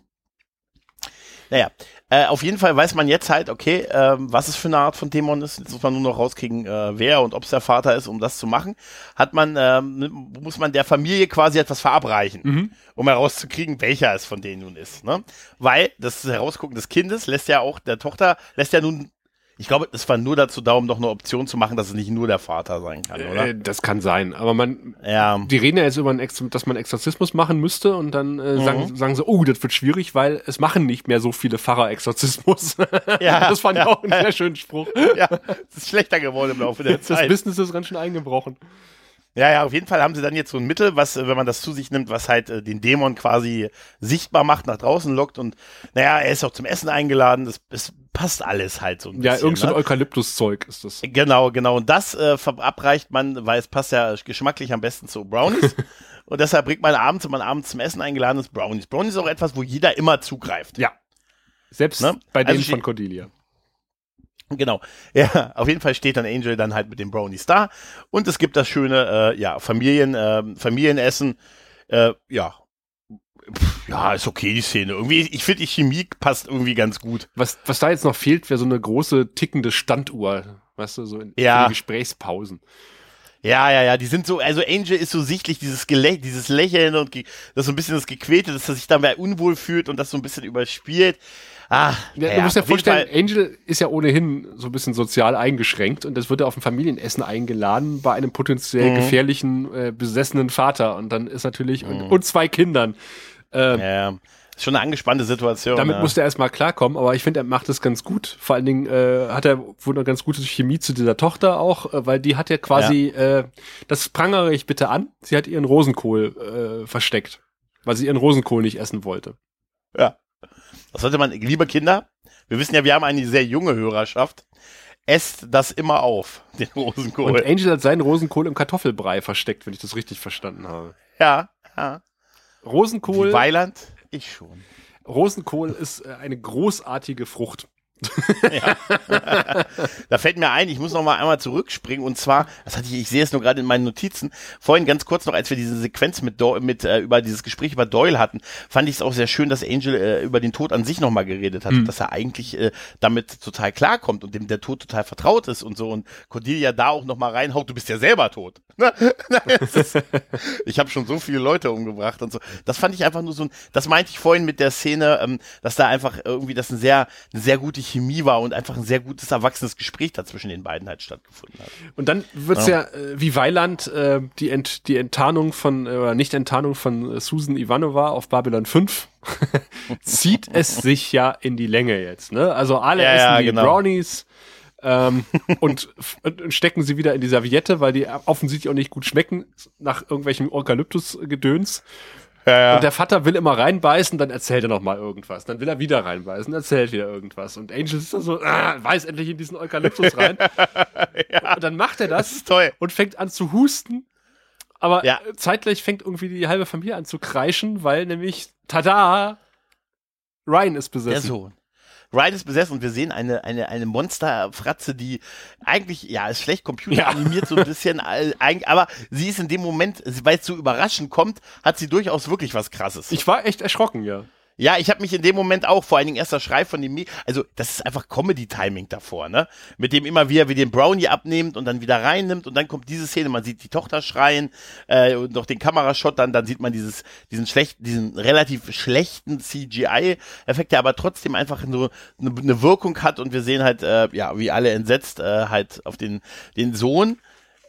Naja, äh, auf jeden Fall weiß man jetzt halt, okay, ähm, was es für eine Art von Dämon ist. Jetzt muss man nur noch rauskriegen, äh, wer und ob es der Vater ist, um das zu machen. Hat man, ähm, muss man der Familie quasi etwas verabreichen, Mhm. um herauszukriegen, welcher es von denen nun ist. Ne? Weil das Herausgucken des Kindes lässt ja auch der Tochter, lässt ja nun, ich glaube, es war nur dazu da, um noch eine Option zu machen, dass es nicht nur der Vater sein kann, oder? Äh, das kann sein. Aber man, ja. die reden ja jetzt über, einen dass man Exorzismus machen müsste und dann äh, sagen, sagen sie, oh, das wird schwierig, weil es machen nicht mehr so viele Pfarrer Exorzismus. Ja, das fand ich ja. auch einen sehr schönen Spruch. ja, es ist schlechter geworden im Laufe der Das Zeit. Business ist ganz schön eingebrochen. Ja, ja, auf jeden Fall haben sie dann jetzt so ein Mittel, was, äh, wenn man das zu sich nimmt, was halt äh, den Dämon quasi sichtbar macht, nach draußen lockt und naja, er ist auch zum Essen eingeladen, das, das passt alles halt so ein Ja, bisschen. irgend so ein ne? Eukalyptuszeug ist das. Genau, genau. Und das äh, verabreicht man, weil es passt ja geschmacklich am besten zu Brownies. und deshalb bringt man abends, wenn man abends zum Essen eingeladen ist, Brownies. Brownies ist auch etwas, wo jeder immer zugreift. Ja. Selbst Ne? bei Also denen von Cordelia. Genau. Ja, auf jeden Fall steht dann Angel dann halt mit den Brownies da. Und es gibt das schöne, äh, ja, Familien, äh, Familienessen. Äh, ja. Pff, Ja, ist okay, die Szene. Irgendwie, ich finde, die Chemie passt irgendwie ganz gut. Was, was da jetzt noch fehlt, wäre so eine große tickende Standuhr. Weißt du, so in Ja. Gesprächspausen. Ja, ja, ja, die sind so, also Angel ist so sichtlich dieses Gelä dieses Lächeln und das so ein bisschen das Gequälte, dass er sich dabei unwohl fühlt und das so ein bisschen überspielt. Ah, Ja, ja, du musst dir vorstellen, Fall- Angel ist ja ohnehin so ein bisschen sozial eingeschränkt und das wird er auf ein Familienessen eingeladen bei einem potenziell Mhm. gefährlichen, äh, besessenen Vater und dann ist natürlich, und, und zwei Kindern. Ähm, Ja, ja. Ist schon eine angespannte Situation. Damit ja. musste er erstmal klarkommen, aber ich finde, er macht es ganz gut. Vor allen Dingen äh, hat er wohl eine ganz gute Chemie zu dieser Tochter auch, äh, weil die hat ja quasi, äh, das prangere ich bitte an, sie hat ihren Rosenkohl äh, versteckt, weil sie ihren Rosenkohl nicht essen wollte. Ja. Das sollte man, liebe Kinder, wir wissen ja, wir haben eine sehr junge Hörerschaft. Esst das immer auf, den Rosenkohl. Und Angel hat seinen Rosenkohl im Kartoffelbrei versteckt, wenn ich das richtig verstanden habe. ja, ja. Rosenkohl, Wie Weiland? Ich schon. Rosenkohl ist äh, eine großartige Frucht. Da fällt mir ein, ich muss noch mal einmal zurückspringen und zwar, das hatte ich, ich sehe es nur gerade in meinen Notizen, vorhin ganz kurz noch, als wir diese Sequenz mit, Do mit äh, über dieses Gespräch über Doyle hatten, fand ich es auch sehr schön, dass Angel äh, über den Tod an sich noch mal geredet hat, Mhm. dass er eigentlich äh, damit total klarkommt und dem der Tod total vertraut ist und so und Cordelia da auch noch mal reinhaut, du bist ja selber tot. Es ist- ich habe schon so viele Leute umgebracht und so. Das fand ich einfach nur so ein, das meinte ich vorhin mit der Szene, ähm, dass da einfach irgendwie das ein sehr, eine sehr gute Chemie war und einfach ein sehr gutes, erwachsenes Gespräch da zwischen den beiden halt stattgefunden hat. Und dann wird's ja, äh, wie Weiland äh, die, Ent, die Enttarnung von, äh, oder nicht Enttarnung von äh, Susan Ivanova auf Babylon 5 zieht es sich ja in die Länge jetzt. Ne? Also alle Ja, essen ja, die genau. Brownies ähm, und, und stecken sie wieder in die Serviette, weil die offensichtlich auch nicht gut schmecken nach irgendwelchem Eukalyptus-Gedöns. Ja, Und der Vater will immer reinbeißen, dann erzählt er noch mal irgendwas. Dann will er wieder reinbeißen, erzählt wieder irgendwas. Und Angel ist dann so, ah, weiß endlich in diesen Eukalyptus rein. Und dann macht er das das und fängt an zu husten. Aber Ja. zeitgleich fängt irgendwie die halbe Familie an zu kreischen, weil nämlich, tada, Ryan ist Der besessen. Sohn. Ryan ist besessen und wir sehen eine, eine, eine Monsterfratze, die eigentlich, ja, ist schlecht computeranimiert, so ein bisschen, aber sie ist in dem Moment, weil es so überraschend kommt, hat sie durchaus wirklich was krasses. Ich war echt erschrocken, ja. Ja, ich habe mich in dem Moment auch, vor allen Dingen erster Schrei von dem, Mi- also das ist einfach Comedy-Timing davor, ne? Mit dem immer wieder wie den Brownie abnimmt und dann wieder reinnimmt und dann kommt diese Szene, man sieht die Tochter schreien äh, und noch den Kamerashot, dann, dann sieht man dieses, diesen schlechten, diesen relativ schlechten CGI-Effekt, der aber trotzdem einfach nur eine, eine Wirkung hat und wir sehen halt, äh, ja, wie alle entsetzt äh, halt auf den, den Sohn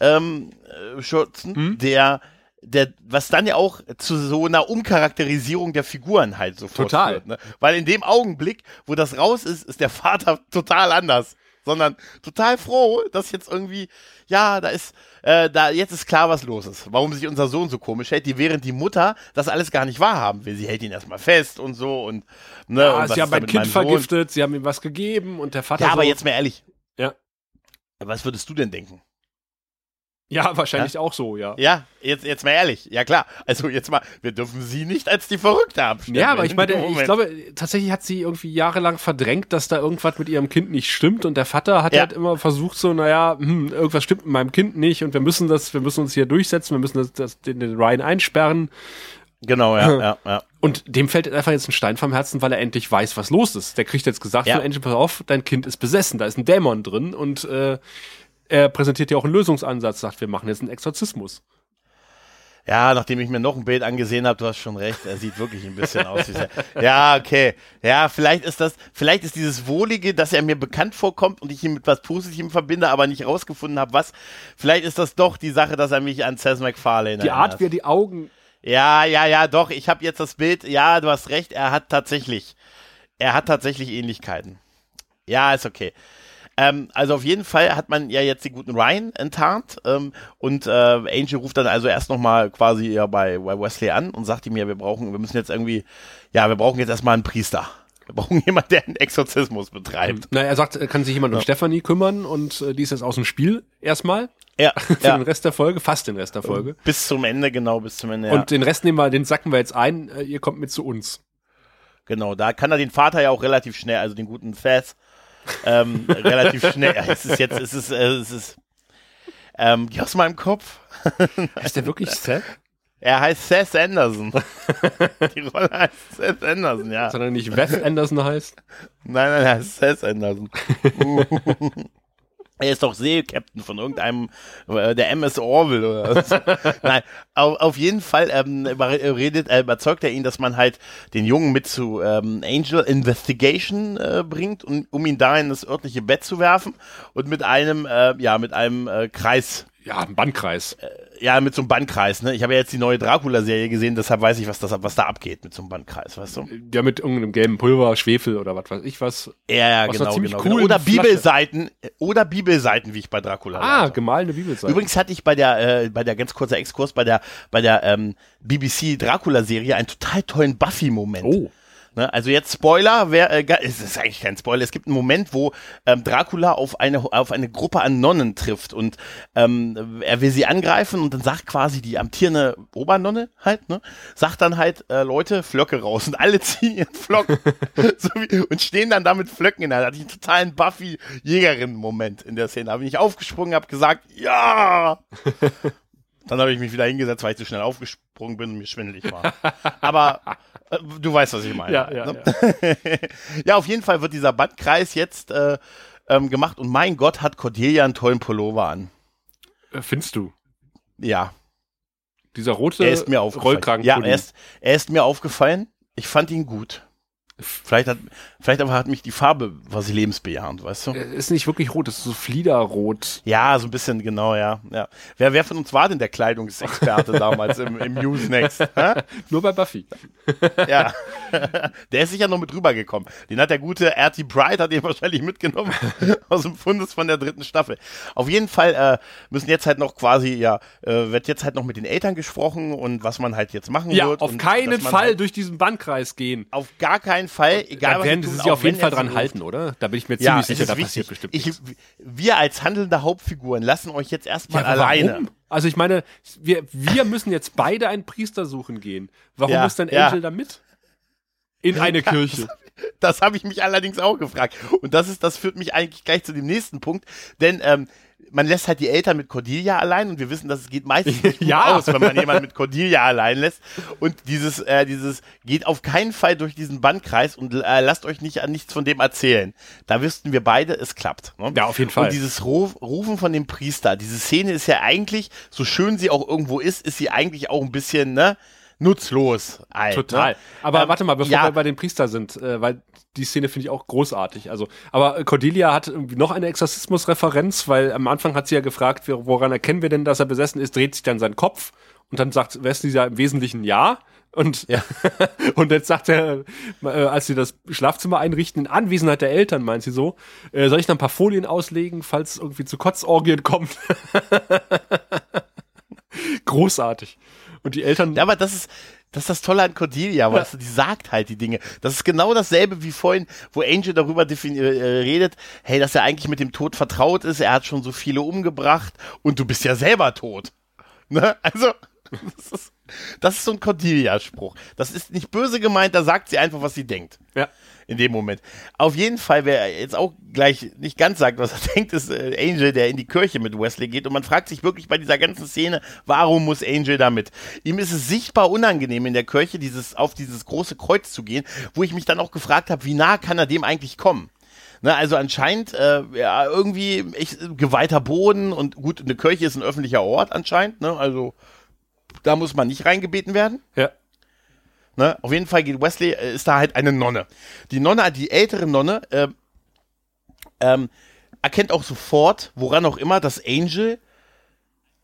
ähm, äh, schützen, der der, was dann ja auch zu so einer Umcharakterisierung der Figuren halt sofort Total. führt. Ne? Weil in dem Augenblick, wo das raus ist, ist der Vater total anders. Sondern total froh, dass jetzt irgendwie, ja, da ist, äh, da jetzt ist klar, was los ist. Warum sich unser Sohn so komisch hält, die während die Mutter das alles gar nicht wahrhaben will. Sie hält ihn erstmal fest und so und ne, Ja, und sie haben mein Kind meinem Sohn? vergiftet, sie haben ihm was gegeben und der Vater. Ja, aber so, jetzt mal ehrlich. Ja. Was würdest du denn denken? Ja, wahrscheinlich auch so, ja. Ja, jetzt, jetzt mal ehrlich. Ja klar. Also jetzt mal, wir dürfen sie nicht als die Verrückte abstempeln. Ja, aber ich meine, ich glaube, tatsächlich hat sie irgendwie jahrelang verdrängt, dass da irgendwas mit ihrem Kind nicht stimmt und der Vater hat Ja. halt immer versucht so, naja, hm, irgendwas stimmt mit meinem Kind nicht und wir müssen das, wir müssen uns hier durchsetzen, wir müssen das, das, den, den Ryan einsperren Genau, ja, ja, ja. und dem fällt einfach jetzt ein Stein vom Herzen, weil er endlich weiß, was los ist. Der kriegt jetzt gesagt Ja. von Angel, pass auf, dein Kind ist besessen, da ist ein Dämon drin und äh, er präsentiert ja auch einen Lösungsansatz, sagt, wir machen jetzt einen Exorzismus. Ja, nachdem ich mir noch ein Bild angesehen habe, du hast schon recht, er sieht wirklich ein bisschen aus wie sehr. Ja, okay. Ja, vielleicht ist das, vielleicht ist dieses Wohlige, dass er mir bekannt vorkommt und ich ihn mit was Positivem verbinde, aber nicht rausgefunden habe, was. Vielleicht ist das doch die Sache, dass er mich an Seth MacFarlane Die. Art, wie er die Augen Ja, ja, ja, doch. Ich habe jetzt das Bild. Ja, du hast recht. Er hat tatsächlich, er hat tatsächlich Ähnlichkeiten. Ja, ist okay. Ähm, also auf jeden Fall hat man ja jetzt den guten Ryan enttarnt ähm, und äh, Angel ruft dann also erst nochmal quasi ja bei, bei Wesley an und sagt ihm ja, wir brauchen, wir müssen jetzt irgendwie, ja, wir brauchen jetzt erstmal einen Priester. Wir brauchen jemanden, der einen Exorzismus betreibt. Na, er sagt, er kann sich jemand um Stephanie kümmern und äh, die ist jetzt aus dem Spiel erstmal Ja, für ja. den Rest der Folge, fast den Rest der Folge. bis zum Ende, genau, bis zum Ende. Ja. Und den Rest nehmen wir, den sacken wir jetzt ein, äh, ihr kommt mit zu uns. Genau, da kann er den Vater ja auch relativ schnell, also den guten Faz, ähm, relativ schnell. Es ist jetzt, es ist, äh, es ist, ähm, geh aus meinem Kopf. Ist der wirklich Seth? Er heißt Seth Anderson. Die Rolle heißt Seth Anderson, ja. Sondern nicht Beth Anderson heißt? Nein, nein, er heißt Seth Anderson. Er ist doch Seekapitän von irgendeinem, äh, der MS Orville oder so. Nein, auf, auf jeden Fall ähm, redet, äh, überzeugt er ihn, dass man halt den Jungen mit zu ähm, Angel Investigation äh, bringt, und, um ihn da in das örtliche Bett zu werfen und mit einem, äh, ja, mit einem äh, Kreis, Ja, ein Bandkreis. ja, mit so einem Bandkreis. Ne? Ich habe ja jetzt die neue Dracula-Serie gesehen, deshalb weiß ich, was, das, was da abgeht mit so einem Bandkreis, weißt du? Ja, mit irgendeinem gelben Pulver, Schwefel oder was weiß ich was. Ja, ja, genau, genau, coolen genau. Oder. Bibelseiten, oder Bibelseiten, wie ich bei Dracula Ah, lernte. gemahlene Bibelseite. Übrigens hatte ich bei der, äh, bei der ganz kurzer Exkurs, bei der, bei der ähm, BBC Dracula-Serie einen total tollen Buffy-Moment. Oh. Ne? Also jetzt Spoiler, wer, äh, es ist eigentlich kein Spoiler, es gibt einen Moment, wo ähm, Dracula auf eine, auf eine Gruppe an Nonnen trifft und ähm, er will sie angreifen und dann sagt quasi die amtierende Obernonne halt, ne, sagt dann halt, äh, Leute, Flöcke raus und alle ziehen ihren Flock so wie, und stehen dann da mit Flöcken in der Hand. Da hatte ich einen totalen Buffy-Jägerin-Moment in der Szene. Da bin ich aufgesprungen, habe gesagt, ja! Dann habe ich mich wieder hingesetzt, weil ich zu schnell aufgesprungen bin und mir schwindelig war. Aber äh, du weißt, was ich meine. Ja, ja, ne? ja, auf jeden Fall wird dieser Bandkreis jetzt äh, ähm, gemacht und mein Gott hat Cordelia einen tollen Pullover an. Äh, Findest du? Ja, Dieser rote er ist mir aufgefallen. Rollkragen. Ja, er ist, er ist mir aufgefallen. Ich fand ihn gut. Vielleicht hat, vielleicht aber hat mich die Farbe, sie lebensbejahend, weißt du? ist nicht wirklich rot, ist so Fliederrot. Ja, so ein bisschen, genau, ja. ja. Wer, wer von uns war denn der Kleidungsexperte damals im, im Usenext? Nur bei Buffy. Ja. Der ist sicher noch mit rübergekommen. Den hat der gute R.T. Bright, hat ihn wahrscheinlich mitgenommen aus dem Fundus von der dritten Staffel. Auf jeden Fall äh, müssen jetzt halt noch quasi, ja, äh, wird jetzt halt noch mit den Eltern gesprochen und was man halt jetzt machen Ja, wird. auf keinen Fall Halt durch diesen Bandkreis gehen. auf gar keinen Fall, egal was werden sie sie auf jeden Fall dran sie halten, oder? Da bin ich mir Ja, ziemlich es sicher, da wichtig. passiert bestimmt ich, nichts. Wir als handelnde Hauptfiguren lassen euch jetzt erstmal aber alleine. Warum? Also ich meine, wir, wir müssen jetzt beide einen Priester suchen gehen. Warum Ja, muss dann ja. Angel da mit? In eine Kirche. Das habe ich mich allerdings auch gefragt. Und das ist, das führt mich eigentlich gleich zu dem nächsten Punkt. Denn ähm, man lässt halt die Eltern mit Cordelia allein und wir wissen, dass es geht meistens nicht gut Ja. aus, wenn man jemanden mit Cordelia allein lässt. Und dieses, äh, dieses geht auf keinen Fall durch diesen Bandkreis und äh, lasst euch nicht an nichts von dem erzählen. Da wüssten wir beide, es klappt. Ne? Ja, auf jeden Fall. Und dieses Ruf, Rufen von dem Priester, diese Szene ist ja eigentlich, so schön sie auch irgendwo ist, ist sie eigentlich auch ein bisschen, ne? Nutzlos. Halt, Total. Ne? Aber Ähm, warte mal, bevor ja. wir bei den Priester sind, äh, weil die Szene finde ich auch großartig. Also, aber Cordelia hat irgendwie noch eine Exorzismus-Referenz, weil am Anfang hat sie ja gefragt, woran erkennen wir denn, dass er besessen ist, dreht sich dann sein Kopf Und dann sagt Wesley ja im Wesentlichen ja. Und, Ja. und jetzt sagt er, äh, als sie das Schlafzimmer einrichten, in Anwesenheit der Eltern, meint sie so, äh, soll ich dann ein paar Folien auslegen, falls es irgendwie zu Kotzorgien kommt? Großartig. Und die Eltern, Ja, aber das ist, das ist das Tolle an Cordelia, weißt du, die sagt halt die Dinge. Das ist genau dasselbe wie vorhin, wo Angel darüber defini- äh, redet, hey, dass er eigentlich mit dem Tod vertraut ist, er hat schon so viele umgebracht und du bist ja selber tot. Ne? Also, das ist, das ist so ein Cordelia-Spruch. Das ist nicht böse gemeint, da sagt sie einfach, was sie denkt. ja, in dem Moment. Auf jeden Fall, wer jetzt auch gleich nicht ganz sagt, was er denkt, ist äh, Angel, der in die Kirche mit Wesley geht. Und man fragt sich wirklich bei dieser ganzen Szene, warum muss Angel damit? Ihm ist es sichtbar unangenehm in der Kirche, dieses, auf dieses große Kreuz zu gehen, wo ich mich dann auch gefragt habe, wie nah kann er dem eigentlich kommen? Ne, also anscheinend äh, ja, irgendwie echt geweihter Boden und gut, eine Kirche ist ein öffentlicher Ort anscheinend, ne? Also da muss man nicht reingebeten werden. ja. Ne? Auf jeden Fall geht Wesley, äh, ist da halt eine Nonne. Die Nonne, die ältere Nonne, äh, ähm, erkennt auch sofort, woran auch immer, dass Angel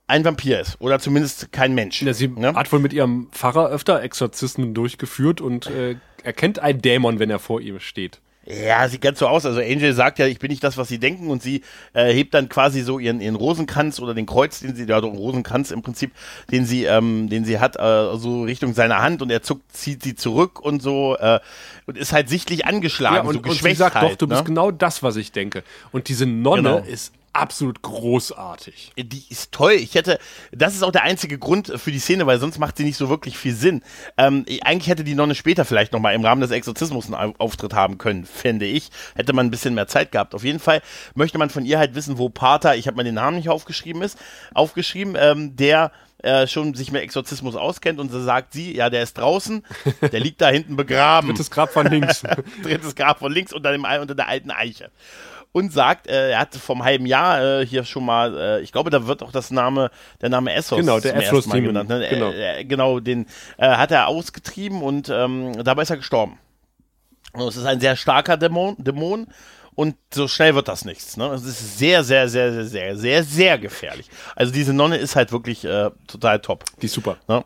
ein Vampir ist. Oder zumindest kein Mensch. Ja, sie ne? hat wohl mit ihrem Pfarrer öfter Exorzismen durchgeführt und äh, erkennt einen Dämon, wenn er vor ihm steht. Ja, sieht ganz so aus. Also Angel sagt ja, ich bin nicht das, was sie denken und sie äh, hebt dann quasi so ihren, ihren Rosenkranz oder den Kreuz, den sie, ja, einen Rosenkranz im Prinzip, den sie, ähm, den sie hat, äh, so Richtung seiner Hand und er zuckt, zieht sie zurück und so äh, und ist halt sichtlich angeschlagen, Ja, und, so und sie geschwächt sagt, halt, doch, du ne? bist genau das, was ich denke. Und diese Nonne Genau. ist absolut großartig. Die ist toll. Ich hätte, das ist auch der einzige Grund für die Szene, weil sonst macht sie nicht so wirklich viel Sinn. Ähm, eigentlich hätte die Nonne später vielleicht nochmal im Rahmen des Exorzismus einen Au- Auftritt haben können, fände ich. Hätte man ein bisschen mehr Zeit gehabt. Auf jeden Fall möchte man von ihr halt wissen, wo Pater, ich habe mal den Namen nicht aufgeschrieben ist, aufgeschrieben, ähm, der äh, schon sich mit Exorzismus auskennt und so sagt sie, ja, der ist draußen, der liegt da hinten begraben Drittes Grab von links. drittes Grab von links unter, dem, unter der alten Eiche. Und sagt, äh, er hat vom halben Jahr äh, hier schon mal, äh, ich glaube, da wird auch das Name, der Name Essos Genau, der zum Essos Mal genannt. Ne? Genau. Äh, äh, genau, den äh, hat er ausgetrieben und ähm, dabei ist er gestorben. Und es ist ein sehr starker Dämon, Dämon und so schnell wird das nichts. Ne? Es ist sehr, sehr, sehr, sehr, sehr, sehr, sehr gefährlich. Also diese Nonne ist halt wirklich äh, total top. Die ist super. Ne?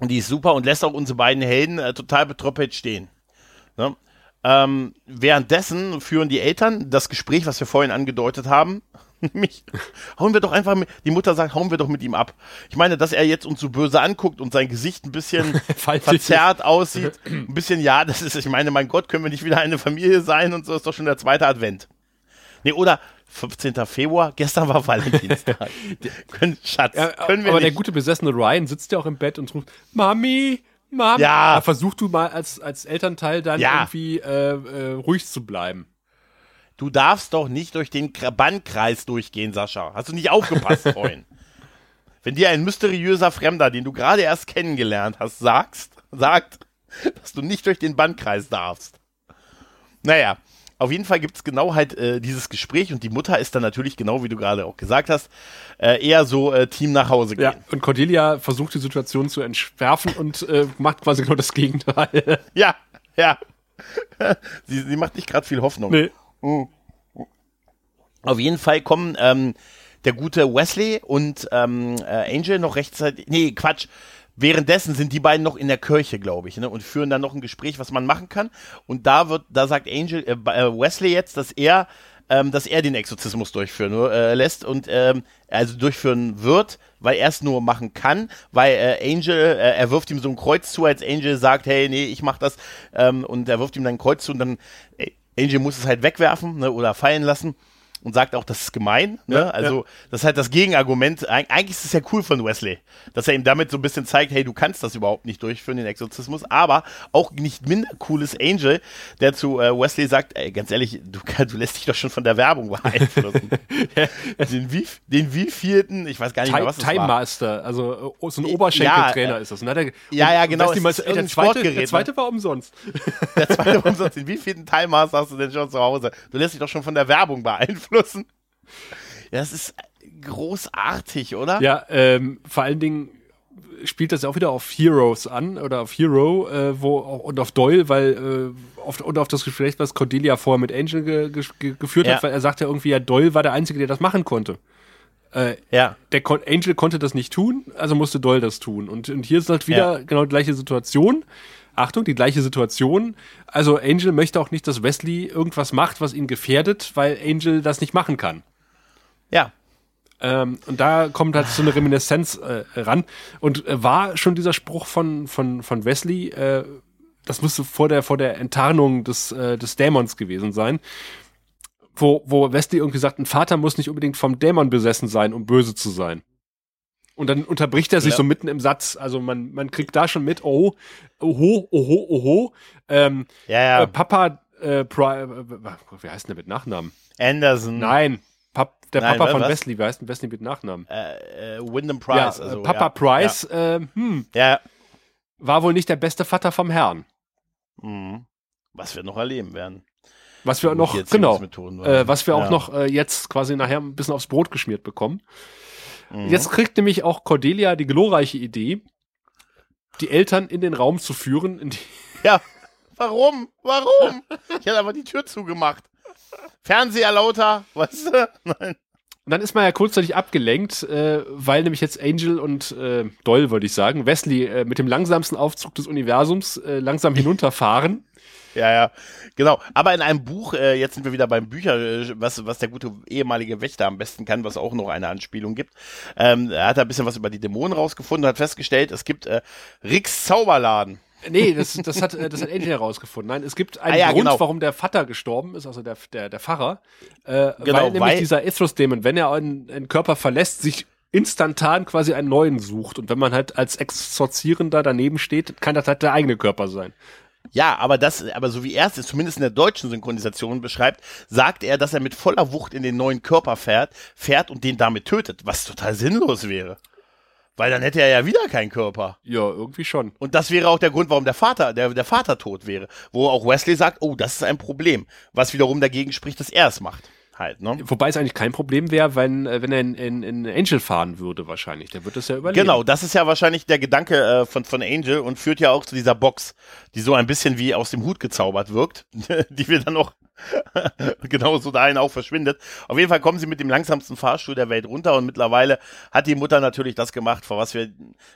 Und die ist super und lässt auch unsere beiden Helden äh, total betröppelt stehen. Ne? Ähm, währenddessen führen die Eltern das Gespräch, was wir vorhin angedeutet haben. Nämlich, hauen wir doch einfach mit, die Mutter sagt, hauen wir doch mit ihm ab. Ich meine, dass er jetzt uns so böse anguckt und sein Gesicht ein bisschen verzerrt aussieht. Ein bisschen, ja, das ist, ich meine, mein Gott, können wir nicht wieder eine Familie sein und so ist doch schon der zweite Advent. Nee, oder 15. Februar, gestern war Valentinstag. können, Schatz, können wir aber der nicht. gute besessene Ryan sitzt ja auch im Bett und ruft, Mami, Mami. Ja. Versuch du mal als, als Elternteil dann Ja. irgendwie äh, äh, ruhig zu bleiben. Du darfst doch nicht durch den Bandkreis durchgehen, Sascha. Hast du nicht aufgepasst vorhin? Wenn dir ein mysteriöser Fremder, den du gerade erst kennengelernt hast, sagst, sagt, dass du nicht durch den Bandkreis darfst. Naja, auf jeden Fall gibt's genau halt äh, dieses Gespräch und die Mutter ist dann natürlich, genau wie du gerade auch gesagt hast, äh, eher so äh, Team nach Hause gehen. Ja, und Cordelia versucht die Situation zu entschärfen und äh, macht quasi genau das Gegenteil. Ja, ja. sie, sie macht nicht gerade viel Hoffnung. nee. Auf jeden Fall kommen ähm, der gute Wesley und ähm, äh, Angel noch rechtzeitig. Nee, Quatsch. Währenddessen sind die beiden noch in der Kirche, glaube ich, ne, und führen dann noch ein Gespräch, was man machen kann. Und da wird, da sagt Angel, äh, äh, Wesley jetzt, dass er, ähm, dass er den Exorzismus durchführen äh, lässt und ähm, also durchführen wird, weil er es nur machen kann, weil äh, Angel, äh, er wirft ihm so ein Kreuz zu, als Angel sagt, hey, nee, ich mach das, ähm, und er wirft ihm dann ein Kreuz zu und dann äh, Angel muss es halt wegwerfen ne, oder fallen lassen und sagt auch, das ist gemein. Ne? Ja, also, das ist halt das Gegenargument. Eig eigentlich ist es ja cool von Wesley, dass er ihm damit so ein bisschen zeigt, hey, du kannst das überhaupt nicht durchführen, den Exorzismus. Aber auch nicht minder cool ist Angel, der zu äh, Wesley sagt, ey, ganz ehrlich, du, du lässt dich doch schon von der Werbung beeinflussen. den, wie, den wievielten, ich weiß gar nicht mehr, was es Time war. Master, also äh, so ein Oberschenkeltrainer Ja, ist das. Und hat er, ja, ja, genau, Wesley ist ey, der, zweite, der ne? zweite war umsonst. Der zweite Umsatz, den wievielten Timemaster hast du denn schon zu Hause? Du lässt dich doch schon von der Werbung beeinflussen. Ja, das ist großartig, oder? Ja, ähm, vor allen Dingen spielt das auch wieder auf Heroes an oder auf Hero äh, wo, und auf Doyle, weil äh, auf, und auf das Gespräch, was Cordelia vorher mit Angel ge, ge, ge, geführt Ja. hat, weil er sagt ja irgendwie, ja, Doyle war der Einzige, der das machen konnte. Äh, ja. Der Kon Angel konnte das nicht tun, also musste Doll das tun. Und, und hier ist halt wieder ja. genau die gleiche Situation. Achtung, die gleiche Situation. Also Angel möchte auch nicht, dass Wesley irgendwas macht, was ihn gefährdet, weil Angel das nicht machen kann. Ja. Ähm, und da kommt halt so eine Reminiszenz äh, ran. Und äh, war schon dieser Spruch von, von, von Wesley, äh, das musste vor der, vor der Enttarnung des, äh, des Dämons gewesen sein, wo, wo Wesley irgendwie sagt, ein Vater muss nicht unbedingt vom Dämon besessen sein, um böse zu sein. Und dann unterbricht er sich ja. so mitten im Satz. Also man, man kriegt da schon mit, oh, oho, oho, oho. Ähm, ja, ja. Äh, Papa, äh, Pri äh, wie heißt denn der mit Nachnamen? Anderson. Nein, Pap der Nein, Papa von was? Wesley, wie heißt denn Wesley mit Nachnamen? Äh, äh, Wyndham Price. Ja, also, Papa ja. Price, äh, hm, ja. war wohl nicht der beste Vater vom Herrn. Mhm. Was wir noch erleben werden. Was wir noch, genau, äh, was wir ja. auch noch äh, jetzt quasi nachher ein bisschen aufs Brot geschmiert bekommen. Mhm. Jetzt kriegt nämlich auch Cordelia die glorreiche Idee, die Eltern in den Raum zu führen. ja, warum? Warum? ich hätte einfach die Tür zugemacht. Fernseher lauter, weißt du? Nein. Und dann ist man ja kurzzeitig abgelenkt, äh, weil nämlich jetzt Angel und äh, Doll, würde ich sagen, Wesley äh, mit dem langsamsten Aufzug des Universums äh, langsam hinunterfahren. Ja, ja, genau. Aber in einem Buch, äh, jetzt sind wir wieder beim Bücher, äh, was, was der gute ehemalige Wächter am besten kann, was auch noch eine Anspielung gibt. Ähm, er hat da ein bisschen was über die Dämonen rausgefunden und hat festgestellt, es gibt äh, Ricks Zauberladen. Nee, das, das, hat, äh, das hat Angel herausgefunden. Nein, es gibt einen ah, ja, Grund, genau. warum der Vater gestorben ist, also der, der, der Pfarrer. Äh, genau, weil nämlich weil dieser Ithros-Dämon, wenn er einen, einen Körper verlässt, sich instantan quasi einen neuen sucht. Und wenn man halt als Exorzierender daneben steht, kann das halt der eigene Körper sein. Ja, aber das, aber so wie er es zumindest in der deutschen Synchronisation beschreibt, sagt er, dass er mit voller Wucht in den neuen Körper fährt, fährt und den damit tötet, was total sinnlos wäre. Weil dann hätte er ja wieder keinen Körper. Ja, irgendwie schon. Und das wäre auch der Grund, warum der Vater, der, der Vater tot wäre. Wo auch Wesley sagt, oh, das ist ein Problem. Was wiederum dagegen spricht, dass er es macht halt. Ne? Wobei es eigentlich kein Problem wäre, wenn, äh, wenn er in, in, in Angel fahren würde, wahrscheinlich. Der wird das ja überleben. Genau, das ist ja wahrscheinlich der Gedanke äh, von, von Angel und führt ja auch zu dieser Box, die so ein bisschen wie aus dem Hut gezaubert wirkt, die wir dann noch genauso dahin auch verschwindet. Auf jeden Fall kommen sie mit dem langsamsten Fahrstuhl der Welt runter und mittlerweile hat die Mutter natürlich das gemacht, vor was wir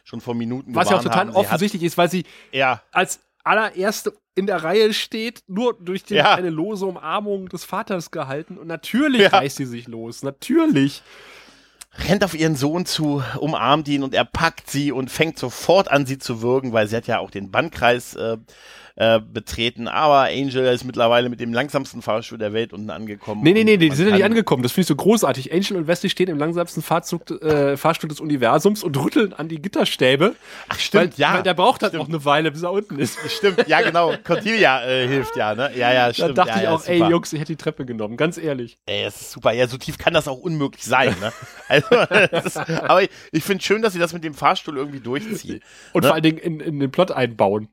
schon vor Minuten Was ja auch total haben. offensichtlich ist, weil sie ja. als allererste in der Reihe steht, nur durch die, ja. eine lose Umarmung des Vaters gehalten. Und natürlich ja. reißt sie sich los. Natürlich. Rennt auf ihren Sohn zu, umarmt ihn und er packt sie und fängt sofort an, sie zu würgen, weil sie hat ja auch den Bandkreis äh, äh, betreten. Aber Angel ist mittlerweile mit dem langsamsten Fahrstuhl der Welt unten angekommen. Nee, nee, nee, die sind ja nicht angekommen. Das finde ich so großartig. Angel und Wesley stehen im langsamsten Fahrzug, äh, Fahrstuhl des Universums und rütteln an die Gitterstäbe. Ach, stimmt, weil, ja. Weil der braucht halt noch eine Weile, bis er unten ist. Stimmt, ja, genau. Cordelia äh, hilft ja, ne? Ja, ja, stimmt. Da dachte ja, ich ja, auch, ey, Jungs, ich hätte die Treppe genommen, ganz ehrlich. Ey, es ist super. Ja, so tief kann das auch unmöglich sein, ne? Also, ist, aber ich, ich finde schön, dass sie das mit dem Fahrstuhl irgendwie durchziehen. Und ne? vor allen Dingen in, in den Plot einbauen.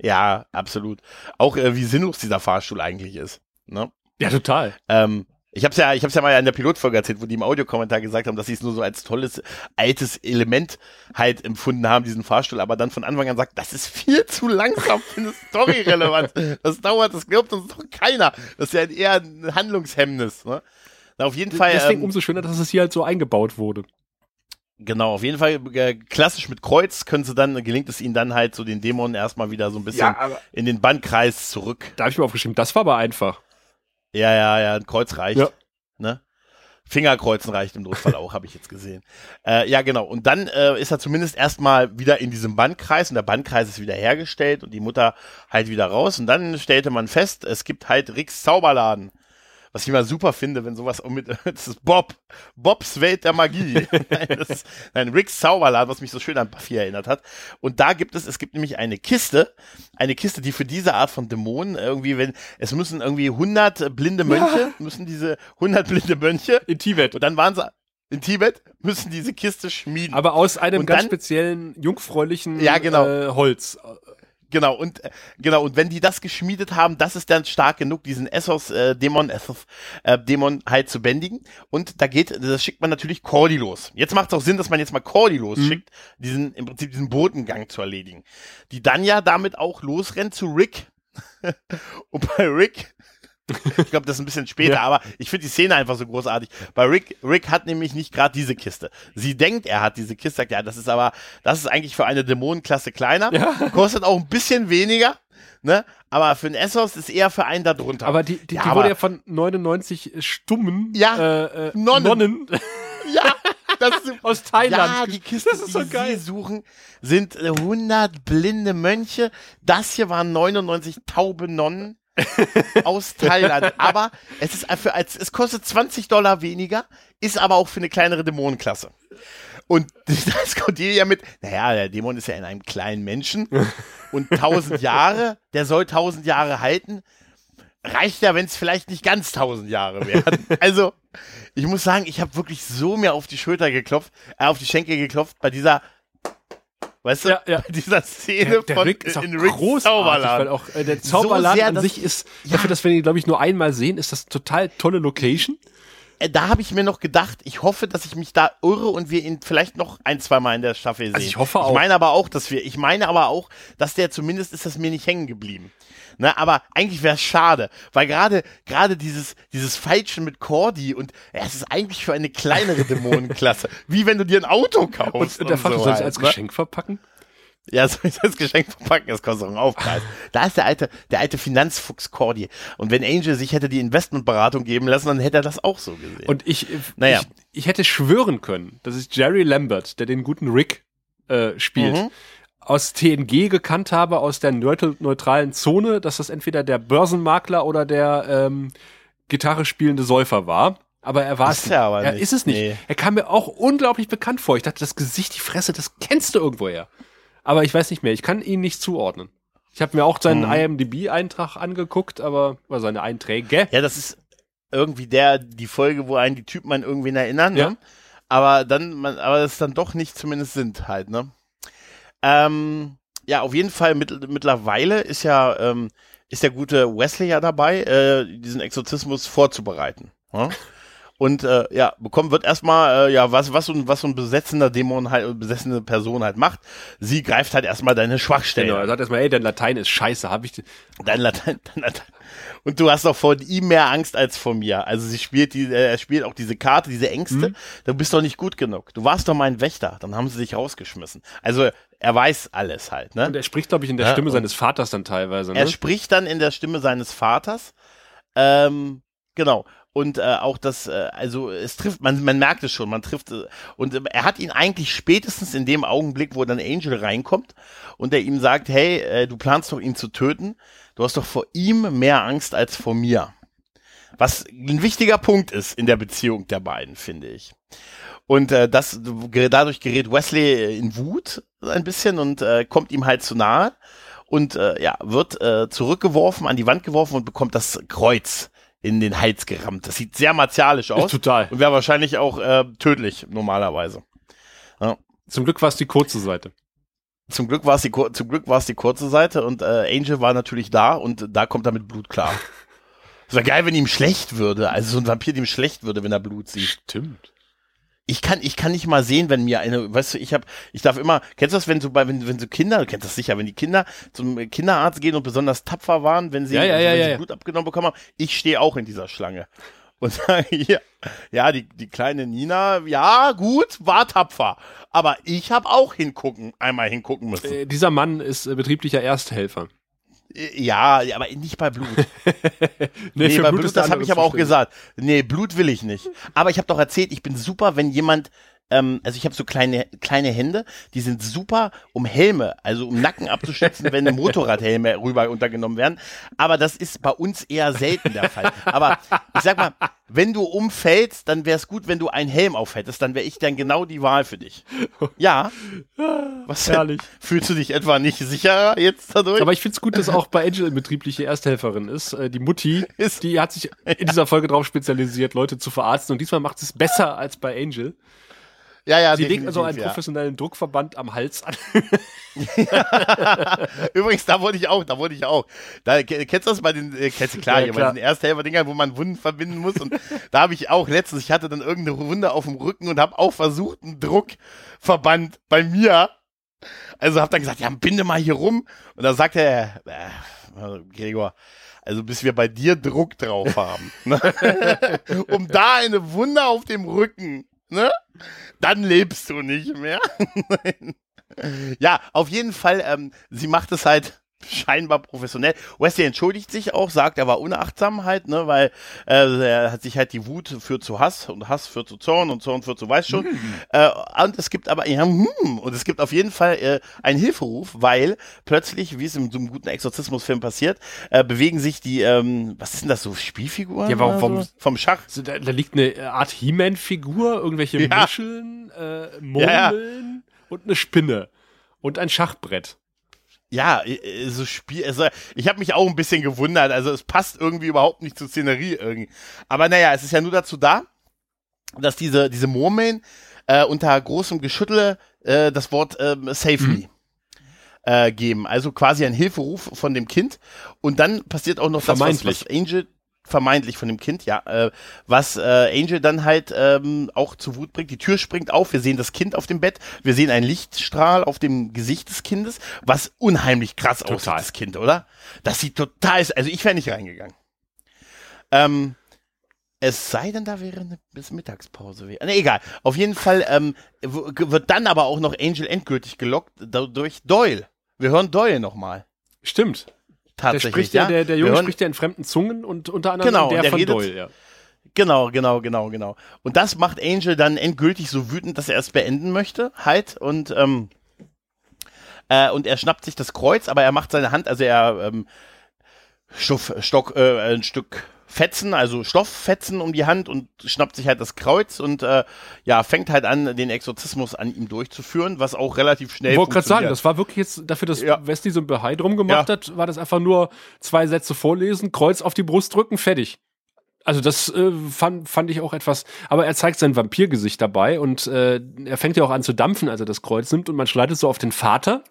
Ja, absolut. Auch äh, wie sinnlos dieser Fahrstuhl eigentlich ist. Ne? Ja, total. Ähm, ich habe es ja, ich hab's ja mal in der Pilotfolge erzählt, wo die im Audiokommentar gesagt haben, dass sie es nur so als tolles altes Element halt empfunden haben, diesen Fahrstuhl, aber dann von Anfang an sagt, das ist viel zu langsam für eine Story relevant. Das dauert, das glaubt uns doch keiner. Das ist ja eher ein Handlungshemmnis. Ne? Na, auf jeden Fall. Deswegen ähm, umso schöner, dass es hier halt so eingebaut wurde. Genau, auf jeden Fall äh, klassisch mit Kreuz können sie dann, gelingt es ihnen dann halt so den Dämonen erstmal wieder so ein bisschen ja, in den Bandkreis zurück. Da habe ich mir aufgeschrieben, das war aber einfach. Ja, ja, ja, ein Kreuz reicht. Ja. Ne? Fingerkreuzen reicht im Notfall auch, habe ich jetzt gesehen. Äh, ja, genau. Und dann äh, ist er zumindest erstmal wieder in diesem Bandkreis und der Bandkreis ist wieder hergestellt und die Mutter halt wieder raus. Und dann stellte man fest, es gibt halt Ricks Zauberladen was ich immer super finde, wenn sowas mit, das ist Bob, Bobs Welt der Magie. nein, das ist ein Ricks Zauberladen, was mich so schön an Buffy erinnert hat. Und da gibt es, es gibt nämlich eine Kiste, eine Kiste, die für diese Art von Dämonen irgendwie, wenn, es müssen irgendwie 100 blinde Mönche, ja. müssen diese 100 blinde Mönche. In Tibet. Und dann waren sie, in Tibet müssen diese Kiste schmieden. Aber aus einem und ganz dann, speziellen, jungfräulichen ja, genau. äh, Holz. Genau, und äh, genau, und wenn die das geschmiedet haben, das ist dann stark genug, diesen Essos äh, Dämon, Essos äh, Dämon halt zu bändigen. Und da geht, das schickt man natürlich Cordy los. Jetzt macht es auch Sinn, dass man jetzt mal Cordy losschickt, mhm. diesen, im Prinzip diesen Botengang zu erledigen. Die dann ja damit auch losrennt zu Rick. und bei Rick Ich glaube, das ist ein bisschen später, Ja. aber ich finde die Szene einfach so großartig. Bei Rick, Rick hat nämlich nicht gerade diese Kiste. Sie denkt, er hat diese Kiste, sagt, ja, das ist aber, das ist eigentlich für eine Dämonenklasse kleiner, kostet auch ein bisschen weniger, ne? Aber für einen Essos ist eher für einen da drunter. Aber die, die, Ja, die aber- wurde ja von 99 stummen Ja, äh, äh, Nonnen. Nonnen ja, das ist aus Thailand. Ja, die Kisten, das ist so die geil. sie suchen, sind äh, 100 blinde Mönche. Das hier waren 99 taube Nonnen aus Thailand. Aber es ist für, als, es kostet 20 Dollar weniger, ist aber auch für eine kleinere Dämonenklasse. Und das kommt hier ja mit, naja, der Dämon ist ja in einem kleinen Menschen und 1000 Jahre, der soll 1000 Jahre halten. Reicht ja, wenn es vielleicht nicht ganz 1000 Jahre werden. Also, ich muss sagen, ich habe wirklich so mir auf die Schulter geklopft, äh, auf die Schenkel geklopft bei dieser, weißt du, Ja, ja. dieser Szene Der, der von Rick ist auch in großartig, Zauberladen. weil auch äh, der Zauberladen sehr, an sich ist, dafür, dass wir ihn, glaube ich, nur einmal sehen, ist das total tolle Location. Äh, Da habe ich mir noch gedacht, ich hoffe, dass ich mich da irre und wir ihn vielleicht noch ein, zwei Mal in der Staffel sehen. Also ich hoffe Ich auch. meine aber auch, dass wir, ich meine aber auch, dass der zumindest ist das mir nicht hängen geblieben. Ne, aber eigentlich wäre es schade, weil gerade gerade dieses dieses Feilschen mit Cordy und ja, es ist eigentlich für eine kleinere Dämonenklasse, wie wenn du dir ein Auto kaufst. Und der Vater so soll es halt, als ne? Geschenk verpacken. Ja, soll ich das Geschenk verpacken? Das kostet auch einen Aufpreis. Da ist der alte, der alte Finanzfuchs Cordy. Und wenn Angel sich hätte die Investmentberatung geben lassen, dann hätte er das auch so gesehen. Und ich, Naja. ich, ich hätte schwören können, das ist Jerry Lambert, der den guten Rick äh, spielt. Mhm. Aus TNG gekannt habe, aus der neut- neutralen Zone, dass das entweder der Börsenmakler oder der ähm, Gitarre spielende Säufer war. Aber er war Ist es nicht. er aber er nicht. ist es nicht. Nee. Er kam mir auch unglaublich bekannt vor. Ich dachte, das Gesicht, die Fresse, das kennst du irgendwoher. Aber ich weiß nicht mehr. Ich kann ihn nicht zuordnen. Ich habe mir auch seinen Mhm. IMDb-Eintrag angeguckt, aber oder seine Einträge. Ja, das ist irgendwie der, die Folge, wo einen die Typen an irgendwen erinnern, Ja. ne? Aber dann, man, aber es dann doch nicht zumindest sind halt, ne? Ähm, ja, auf jeden Fall mit, mittlerweile ist ja, ähm, ist der gute Wesley ja dabei, äh, diesen Exorzismus vorzubereiten. Ne? Und äh, ja, bekommen wird erstmal, äh, ja, was, was, so ein, was so ein besetzender Dämon halt, besessene Person halt macht. Sie greift halt erstmal deine Schwachstellen. Genau, er sagt erstmal, ey, dein Latein ist scheiße, habe ich. Dein Latein, dein Latein. Und du hast doch vor ihm mehr Angst als vor mir. Also sie spielt die, äh, er spielt auch diese Karte, diese Ängste. Du bist doch nicht gut genug. Du warst doch mein Wächter. Dann haben sie dich rausgeschmissen. Also er weiß alles halt, ne? Und er spricht, glaube ich, in der Ja, Stimme seines Vaters dann teilweise. Ne? Er spricht dann in der Stimme seines Vaters. Ähm, genau. Und äh, auch das, äh, also es trifft, man, man merkt es schon, man trifft, äh, und äh, er hat ihn eigentlich spätestens in dem Augenblick, wo dann Angel reinkommt und er ihm sagt, hey, äh, du planst doch ihn zu töten, du hast doch vor ihm mehr Angst als vor mir. Was ein wichtiger Punkt ist in der Beziehung der beiden, finde ich. Und äh, das dadurch gerät Wesley in Wut ein bisschen und äh, kommt ihm halt zu nahe und äh, ja, wird äh, zurückgeworfen, an die Wand geworfen und bekommt das Kreuz in den Hals gerammt. Das sieht sehr martialisch aus Total. und wäre wahrscheinlich auch äh, tödlich normalerweise. Zum Glück war es die kurze Seite. Zum Glück war es die kur- zum Glück war es die kurze Seite und äh, Angel war natürlich da und da kommt er mit Blut klar. Es wäre geil, wenn ihm schlecht würde, also so ein Vampir dem schlecht würde, wenn er Blut sieht. Stimmt. Ich kann, ich kann nicht mal sehen, wenn mir eine, weißt du, ich habe, ich darf immer, kennst du das, wenn so bei, wenn, wenn so Kinder, du kennst das sicher, wenn die Kinder zum Kinderarzt gehen und besonders tapfer waren, wenn sie, Ja, ja, wenn ja, sie. Blut abgenommen bekommen haben, ich stehe auch in dieser Schlange. Und sage hier, ja, die, die kleine Nina, ja, gut, war tapfer. Aber ich habe auch hingucken, einmal hingucken müssen. Äh, dieser Mann ist äh, betrieblicher Ersthelfer. Ja, aber nicht bei Blut. Nee, Nee, bei Blut, der das habe ich aber auch gesagt. Nee, Blut will ich nicht. Aber ich habe doch erzählt, ich bin super, wenn jemand, ähm, also ich habe so kleine, kleine Hände, die sind super, um Helme, also um Nacken abzuschätzen, wenn Motorradhelme rüber untergenommen werden. Aber das ist bei uns eher selten der Fall. Aber ich sag mal, wenn du umfällst, dann wäre es gut, wenn du einen Helm aufhättest, dann wäre ich dann genau die Wahl für dich. Ja. Was Herrlich. Fühlst du dich etwa nicht sicherer jetzt dadurch? Aber ich find's gut, dass auch bei Angel betriebliche Ersthelferin ist. Äh, Die Mutti, Ist- die hat sich in dieser Folge darauf spezialisiert, Leute zu verarzten. Und diesmal macht es besser als bei Angel. Ja, ja, Sie legt also einen definitiv, ja. professionellen Druckverband am Hals an. Übrigens, da wollte ich auch, da wollte ich auch. Da ke- kennst du das bei den, äh, kennst du klar, Ja, klar. bei diesen Ersthelfer-Dingern, wo man Wunden verbinden muss. Und da habe ich auch letztens, ich hatte dann irgendeine Wunde auf dem Rücken und habe auch versucht, einen Druckverband bei mir. Also habe dann gesagt, ja, binde mal hier rum. Und da sagte er, äh, Gregor, Also bis wir bei dir Druck drauf haben. Ne? um da eine Wunde auf dem Rücken, ne? Dann lebst du nicht mehr. ja, auf jeden Fall, ähm, sie macht es halt scheinbar professionell. Wesley entschuldigt sich auch, sagt, er war unachtsam halt, ne, weil äh, er hat sich halt die Wut führt zu Hass und Hass führt zu Zorn und Zorn führt zu weiß schon. Mhm. Äh, und es gibt aber ja, hm, und es gibt auf jeden Fall äh, einen Hilferuf, weil plötzlich, wie es in so einem guten Exorzismusfilm passiert, äh, bewegen sich die, ähm, was ist denn das so Spielfiguren? Ja, warum vom, vom Schach? So, da, da, liegt eine Art He-Man-Figur, irgendwelche ja. Muscheln, äh, Murmeln ja, ja. und eine Spinne und ein Schachbrett ja, so Spiel, also ich habe mich auch ein bisschen gewundert, also es passt irgendwie überhaupt nicht zur Szenerie irgendwie. Aber naja, es ist ja nur dazu da, dass diese, diese Murmeln äh, unter großem Geschüttel äh, das Wort äh, Save mhm. Äh, geben. Also quasi ein Hilferuf von dem Kind. Und dann passiert auch noch das, was, was Angel vermeintlich von dem Kind, ja, äh, was äh, Angel dann halt ähm, auch zu Wut bringt. Die Tür springt auf, wir sehen das Kind auf dem Bett, wir sehen einen Lichtstrahl auf dem Gesicht des Kindes, was unheimlich krass total. aussieht, das Kind, oder? Das sieht total, also ich wäre nicht reingegangen. Ähm, es sei denn, da wäre eine bis Mittagspause. Ne, egal. Auf jeden Fall ähm, wird dann aber auch noch Angel endgültig gelockt durch Doyle. Wir hören Doyle nochmal. Stimmt. Tatsächlich, der spricht ja, der, der Junge spricht ja in fremden Zungen und unter anderem genau, der, der von redet, Doyle, ja. Genau, genau, genau, genau. Und das macht Angel dann endgültig so wütend, dass er es beenden möchte, halt, und, ähm, äh, und er schnappt sich das Kreuz, aber er macht seine Hand, also er, ähm, Stoff, Stock, äh, ein Stück Fetzen, also Stofffetzen um die Hand und schnappt sich halt das Kreuz und äh, ja, fängt halt an, den Exorzismus an ihm durchzuführen, was auch relativ schnell Ich wollte gerade sagen, das war wirklich jetzt, dafür, dass ja. Westi so ein Behai drum gemacht ja. hat, war das einfach nur zwei Sätze vorlesen, Kreuz auf die Brust drücken, fertig. Also das äh, fand, fand ich auch etwas, aber er zeigt sein Vampirgesicht dabei und äh, er fängt ja auch an zu dampfen, als er das Kreuz nimmt und man schleitet so auf den Vater,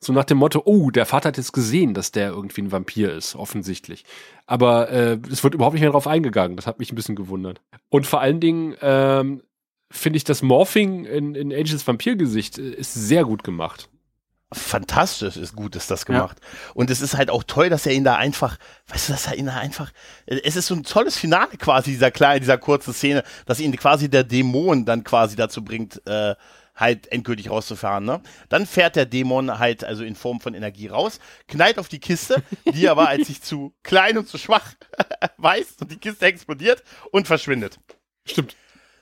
so nach dem Motto, oh, der Vater hat jetzt gesehen, dass der irgendwie ein Vampir ist, offensichtlich. Aber äh, es wird überhaupt nicht mehr drauf eingegangen. Das hat mich ein bisschen gewundert. Und vor allen Dingen ähm, finde ich das Morphing in, in Angels Vampirgesicht äh, ist sehr gut gemacht fantastisch ist gut ist das gemacht. Ja. Und es ist halt auch toll, dass er ihn da einfach, weißt du, dass er ihn da einfach, es ist so ein tolles Finale quasi dieser kleine, dieser kurzen Szene, dass ihn quasi der Dämon dann quasi dazu bringt, äh, halt endgültig rauszufahren. Ne? Dann fährt der Dämon halt also in Form von Energie raus, knallt auf die Kiste, die aber als sich zu klein und zu schwach weiß und die Kiste explodiert und verschwindet. Stimmt.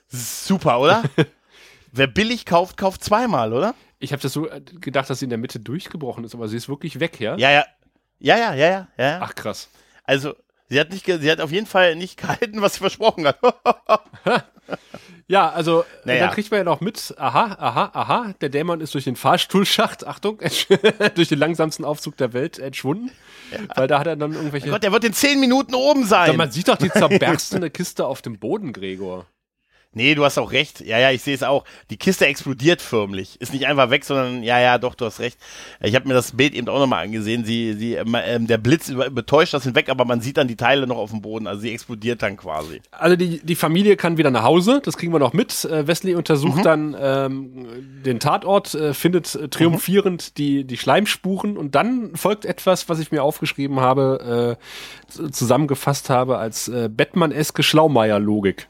Super, oder? Wer billig kauft, kauft zweimal, oder? Ich habe das so äh, gedacht, dass sie in der Mitte durchgebrochen ist, aber sie ist wirklich weg, ja? Ja, ja. Ja, ja, ja, ja. ja. Ach, krass. Also, sie hat, nicht, sie hat auf jeden Fall nicht gehalten, was sie versprochen hat. Ja, also naja. dann kriegt man ja noch mit, aha, aha, aha, der Dämon ist durch den Fahrstuhlschacht, Achtung, durch den langsamsten Aufzug der Welt entschwunden. Ja. Weil da hat er dann irgendwelche. Oh Gott, der wird in zehn Minuten oben sein. Ja, man sieht doch die zerberstende Kiste auf dem Boden, Gregor. Nee, du hast auch recht. Ja, ja, ich sehe es auch. Die Kiste explodiert förmlich. Ist nicht einfach weg, sondern ja, ja, doch, du hast recht. Ich habe mir das Bild eben auch nochmal angesehen. Sie, sie, ähm, der Blitz betäuscht das hinweg, aber man sieht dann die Teile noch auf dem Boden. Also sie explodiert dann quasi. Also die, die Familie kann wieder nach Hause. Das kriegen wir noch mit. Äh, Wesley untersucht mhm. dann ähm, den Tatort, äh, findet äh, triumphierend mhm. die, die Schleimspuren und dann folgt etwas, was ich mir aufgeschrieben habe, äh, zusammengefasst habe als äh, Batman-eske Schlaumeier-Logik.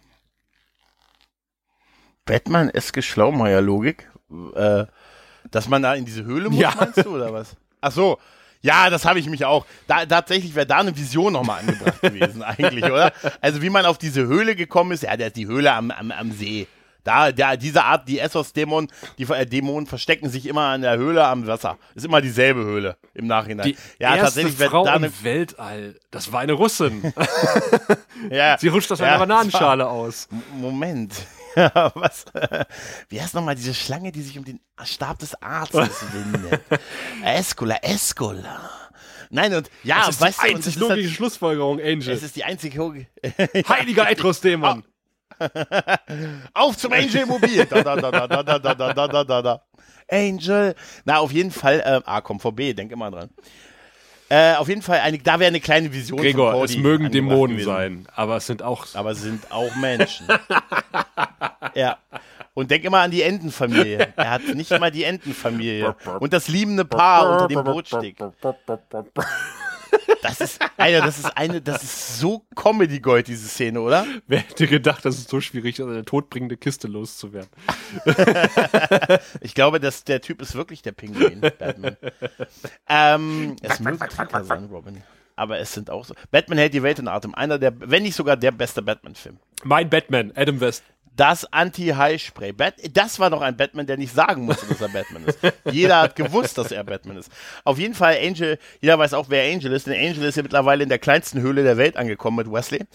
Batman-eske Schlaumeier-Logik, äh, dass man da in diese Höhle muss, ja. meinst du, oder was? Ach so. Ja, das habe ich mich auch. Da, tatsächlich wäre da eine Vision nochmal angebracht gewesen, eigentlich, oder? Also, wie man auf diese Höhle gekommen ist, ja, der ist die Höhle am, am, am See. Da, da, diese Art, die Essos-Dämonen, die äh, Dämonen verstecken sich immer an der Höhle am Wasser. Ist immer dieselbe Höhle im Nachhinein. Die ja, erste tatsächlich Frau da eine im Weltall. Das war eine Russin. ja, Sie rutscht aus ja, einer Bananenschale aus. Moment. was? Wie heißt nochmal diese Schlange, die sich um den Stab des Arztes windet? Escola, Escola. Nein, und ja, das ist weißt die du, einzig logische halt, Schlussfolgerung, Angel. Es ist die einzige. Heiliger Etros-Dämon. Auf zum Angel Mobil. Da, da, da, da, da, da, da, da, da, da. Angel. Na, auf jeden Fall. Äh, ah, komm, VB, denk immer dran. Äh, auf jeden Fall, eine, da wäre eine kleine Vision Gregor, von es mögen Dämonen gewesen. sein, aber es sind auch... Aber es sind auch Menschen. ja. Und denk immer an die Entenfamilie. Er hat nicht mal die Entenfamilie. Und das liebende Paar unter dem Bootsteg. Das ist, Alter, das ist eine, das ist so Comedy Gold, diese Szene, oder? Wer hätte gedacht, dass es so schwierig ist, eine todbringende Kiste loszuwerden? ich glaube, dass der Typ ist wirklich der Pinguin, Batman. ähm, es mögen Kritiker sein, Robin. Aber es sind auch so. Batman hält die Welt in Atem. Einer der, wenn nicht sogar der beste Batman-Film. Mein Batman, Adam West das Anti-High-Spray. Das war noch ein Batman, der nicht sagen musste, dass er Batman ist. Jeder hat gewusst, dass er Batman ist. Auf jeden Fall Angel, jeder weiß auch, wer Angel ist, denn Angel ist ja mittlerweile in der kleinsten Höhle der Welt angekommen mit Wesley.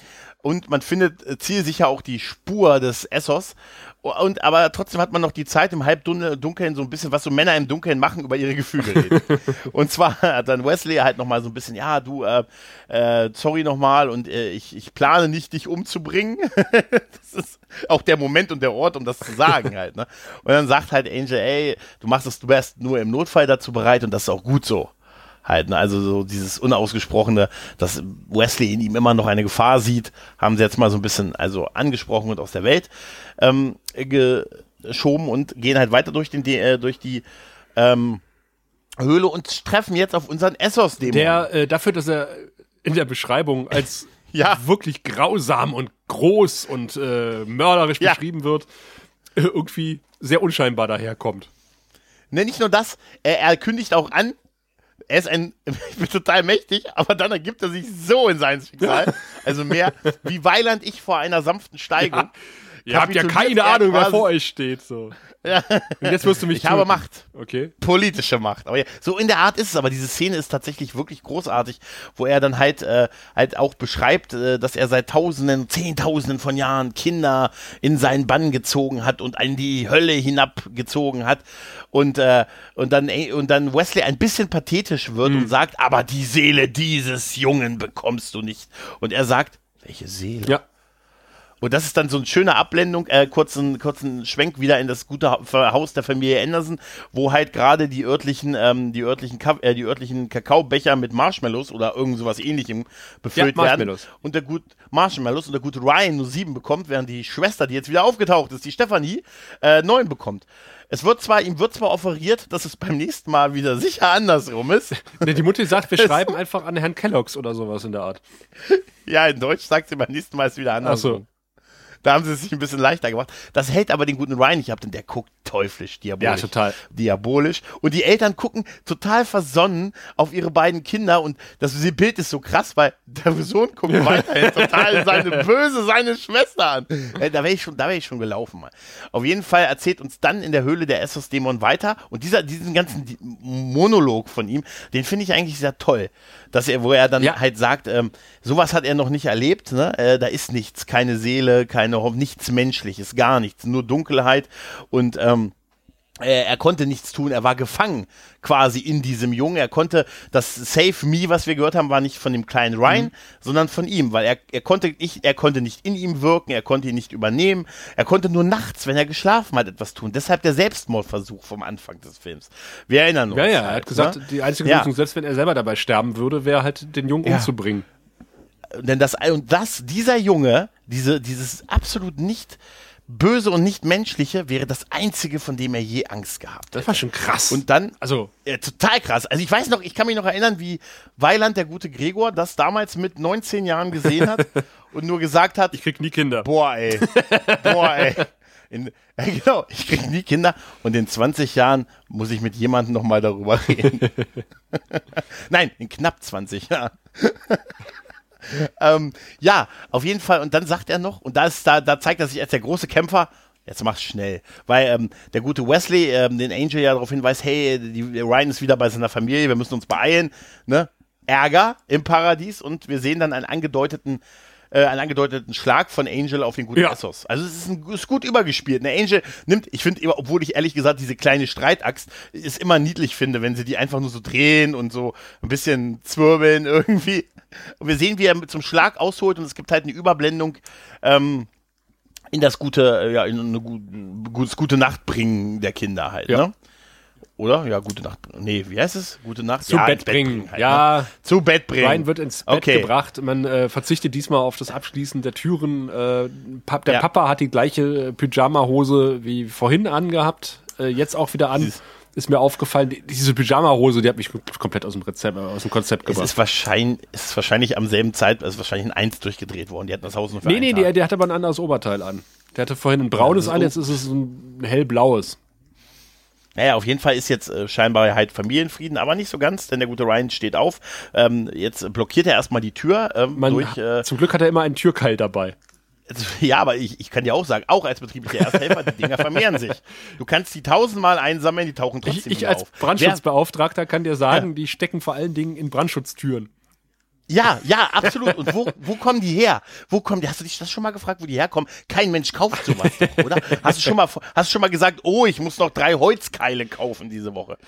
Und man findet äh, zielsicher auch die Spur des Essos. Und aber trotzdem hat man noch die Zeit im Halbdunkeln so ein bisschen, was so Männer im Dunkeln machen, über ihre Gefühle reden. und zwar hat dann Wesley halt nochmal so ein bisschen, ja, du, äh, äh, sorry nochmal und äh, ich, ich plane nicht, dich umzubringen. das ist auch der Moment und der Ort, um das zu sagen halt. Ne? Und dann sagt halt Angel, ey, du machst es, du wärst nur im Notfall dazu bereit und das ist auch gut so. Halt, ne? Also so dieses unausgesprochene, dass Wesley in ihm immer noch eine Gefahr sieht, haben sie jetzt mal so ein bisschen also angesprochen und aus der Welt ähm, geschoben und gehen halt weiter durch den äh, durch die ähm, Höhle und treffen jetzt auf unseren Essos-Dämon. Der äh, dafür, dass er in der Beschreibung als ja. wirklich grausam und groß und äh, mörderisch ja. beschrieben wird, äh, irgendwie sehr unscheinbar daherkommt. Ne, nicht nur das, er, er kündigt auch an, er ist ein, ich bin total mächtig, aber dann ergibt er sich so in sein Schicksal. Also mehr wie Weiland ich vor einer sanften Steigung. Ja. Ihr habt ja keine Ahnung, wer vor euch steht. So. Ja. Und jetzt wirst du mich. Ich habe Macht. Okay. Politische Macht. Aber ja, so in der Art ist es. Aber diese Szene ist tatsächlich wirklich großartig, wo er dann halt äh, halt auch beschreibt, äh, dass er seit Tausenden, Zehntausenden von Jahren Kinder in seinen Bann gezogen hat und in die Hölle hinabgezogen hat und äh, und dann und dann Wesley ein bisschen pathetisch wird mhm. und sagt, aber die Seele dieses Jungen bekommst du nicht. Und er sagt, welche Seele? Ja. Und das ist dann so eine schöne Abblendung, äh, kurzen, kurzen Schwenk wieder in das gute Haus der Familie Anderson, wo halt gerade die örtlichen, ähm, die örtlichen, Ka äh, die örtlichen Kakaobecher mit Marshmallows oder irgend sowas ähnlichem befüllt ja, werden. Und der gut Marshmallows und der gute Ryan nur sieben bekommt, während die Schwester, die jetzt wieder aufgetaucht ist, die Stephanie, äh, neun bekommt. Es wird zwar, ihm wird zwar offeriert, dass es beim nächsten Mal wieder sicher andersrum ist. Nee, die Mutter sagt, wir schreiben einfach an Herrn Kellogg's oder sowas in der Art. Ja, in Deutsch sagt sie beim nächsten Mal ist es wieder andersrum. Ach so. Da haben sie es sich ein bisschen leichter gemacht. Das hält aber den guten Ryan nicht ab, denn der guckt teuflisch, diabolisch. Ja, total. Diabolisch. Und die Eltern gucken total versonnen auf ihre beiden Kinder und das Bild ist so krass, weil der Sohn guckt weiterhin total seine böse, seine Schwester an. Äh, da wäre ich schon, da wäre ich schon gelaufen mal. Auf jeden Fall erzählt uns dann in der Höhle der Essos Dämon weiter und dieser, diesen ganzen Monolog von ihm, den finde ich eigentlich sehr toll dass er, wo er dann ja. halt sagt, ähm, sowas hat er noch nicht erlebt, ne? Äh, da ist nichts, keine Seele, keine nichts Menschliches, gar nichts, nur Dunkelheit und ähm, er, konnte nichts tun, er war gefangen quasi in diesem Jungen. Er konnte das Save Me, was wir gehört haben, war nicht von dem kleinen Ryan, mhm. sondern von ihm, weil er, er konnte nicht, er konnte nicht in ihm wirken, er konnte ihn nicht übernehmen, er konnte nur nachts, wenn er geschlafen hat, etwas tun. Deshalb der Selbstmordversuch vom Anfang des Films. Wir erinnern uns. Ja, ja, er hat gesagt, ne? die einzige Lösung, ja. selbst wenn er selber dabei sterben würde, wäre halt den Jungen ja. umzubringen. Denn das, und das, dieser Junge, diese, dieses absolut nicht, Böse und nicht menschliche wäre das einzige, von dem er je Angst gehabt hat. Das war schon krass. Und dann, also äh, total krass. Also ich weiß noch, ich kann mich noch erinnern, wie Weiland, der gute Gregor, das damals mit 19 Jahren gesehen hat und nur gesagt hat, ich krieg nie Kinder. Boah, ey. Boah, ey. In, äh, genau, ich krieg nie Kinder und in 20 Jahren muss ich mit jemandem nochmal darüber reden. Nein, in knapp 20 Jahren ähm, ja, auf jeden Fall. Und dann sagt er noch, und da, ist, da, da zeigt er sich als der große Kämpfer, Jetzt mach's schnell. Weil ähm, der gute Wesley ähm, den Angel ja darauf hinweist, hey, die, Ryan ist wieder bei seiner Familie, wir müssen uns beeilen. Ne? Ärger im Paradies und wir sehen dann einen angedeuteten äh, einen angedeuteten Schlag von Angel auf den guten ja. Essos. Also es ist, ein, ist gut übergespielt. Der Angel nimmt, ich finde immer, obwohl ich ehrlich gesagt diese kleine Streitaxt ist immer niedlich finde, wenn sie die einfach nur so drehen und so ein bisschen zwirbeln irgendwie. Und wir sehen, wie er zum Schlag ausholt und es gibt halt eine Überblendung ähm, in das gute, äh, ja, in eine, das gute Nachtbringen der Kinder halt, ja. ne? Oder? Ja, gute Nacht. Nee, wie heißt es? Gute Nacht. Zu ja, Bett, Bett bringen. bringen halt, ja. Ne? Zu Bett bringen. Ryan wird ins Bett okay. gebracht. Man äh, verzichtet diesmal auf das Abschließen der Türen. Äh, Pap der ja. Papa hat die gleiche Pyjama-Hose wie vorhin angehabt. Äh, jetzt auch wieder an. Dieses ist mir aufgefallen, die- diese Pyjama-Hose, die hat mich komplett aus dem Rezept, äh, aus dem Konzept Es gebracht. ist wahrscheinlich, es ist wahrscheinlich am selben Zeit, es ist wahrscheinlich ein Eins durchgedreht worden. Die hatten das Haus nur für Nee, nee, der, der hat aber ein anderes Oberteil an. Der hatte vorhin ein braunes Ja, an, das jetzt ist es ein hellblaues. Naja, auf jeden Fall ist jetzt äh, scheinbar halt Familienfrieden, aber nicht so ganz, denn der gute Ryan steht auf. Ähm, jetzt blockiert er erstmal die Tür ähm, Man, durch. Äh, zum Glück hat er immer einen Türkeil dabei. ja, aber ich, ich kann dir auch sagen, auch als betrieblicher Ersthelfer, die Dinger vermehren sich. Du kannst die tausendmal einsammeln, die tauchen Ich, trotzdem ich als auf. Brandschutzbeauftragter kann dir sagen, die stecken vor allen Dingen in Brandschutztüren. Ja, ja, absolut. Und wo, wo kommen die her? Wo kommen die? Hast du dich das schon mal gefragt, wo die herkommen? Kein Mensch kauft sowas, doch, oder? Hast du schon mal, hast du schon mal gesagt, oh, ich muss noch drei Holzkeile kaufen diese Woche?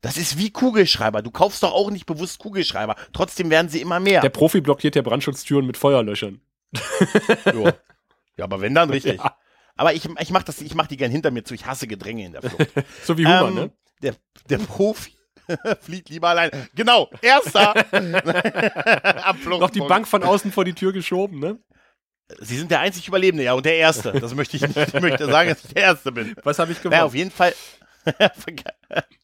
Das ist wie Kugelschreiber. Du kaufst doch auch nicht bewusst Kugelschreiber. Trotzdem werden sie immer mehr. Der Profi blockiert ja Brandschutztüren mit Feuerlöschern. ja. ja, aber wenn dann richtig. Ja. Aber ich, ich mach das, ich mach die gern hinter mir zu. Ich hasse Gedränge in der Flucht. So wie Huber, Ähm, ne? der, der Profi flieht lieber allein. Genau, erster. Noch die. Bank von außen vor die Tür geschoben, ne? Sie sind der einzig Überlebende, ja, und der Erste. Das möchte ich nicht. Ich möchte sagen, dass ich der Erste bin. Was habe ich Naja, auf gemacht? jeden Fall.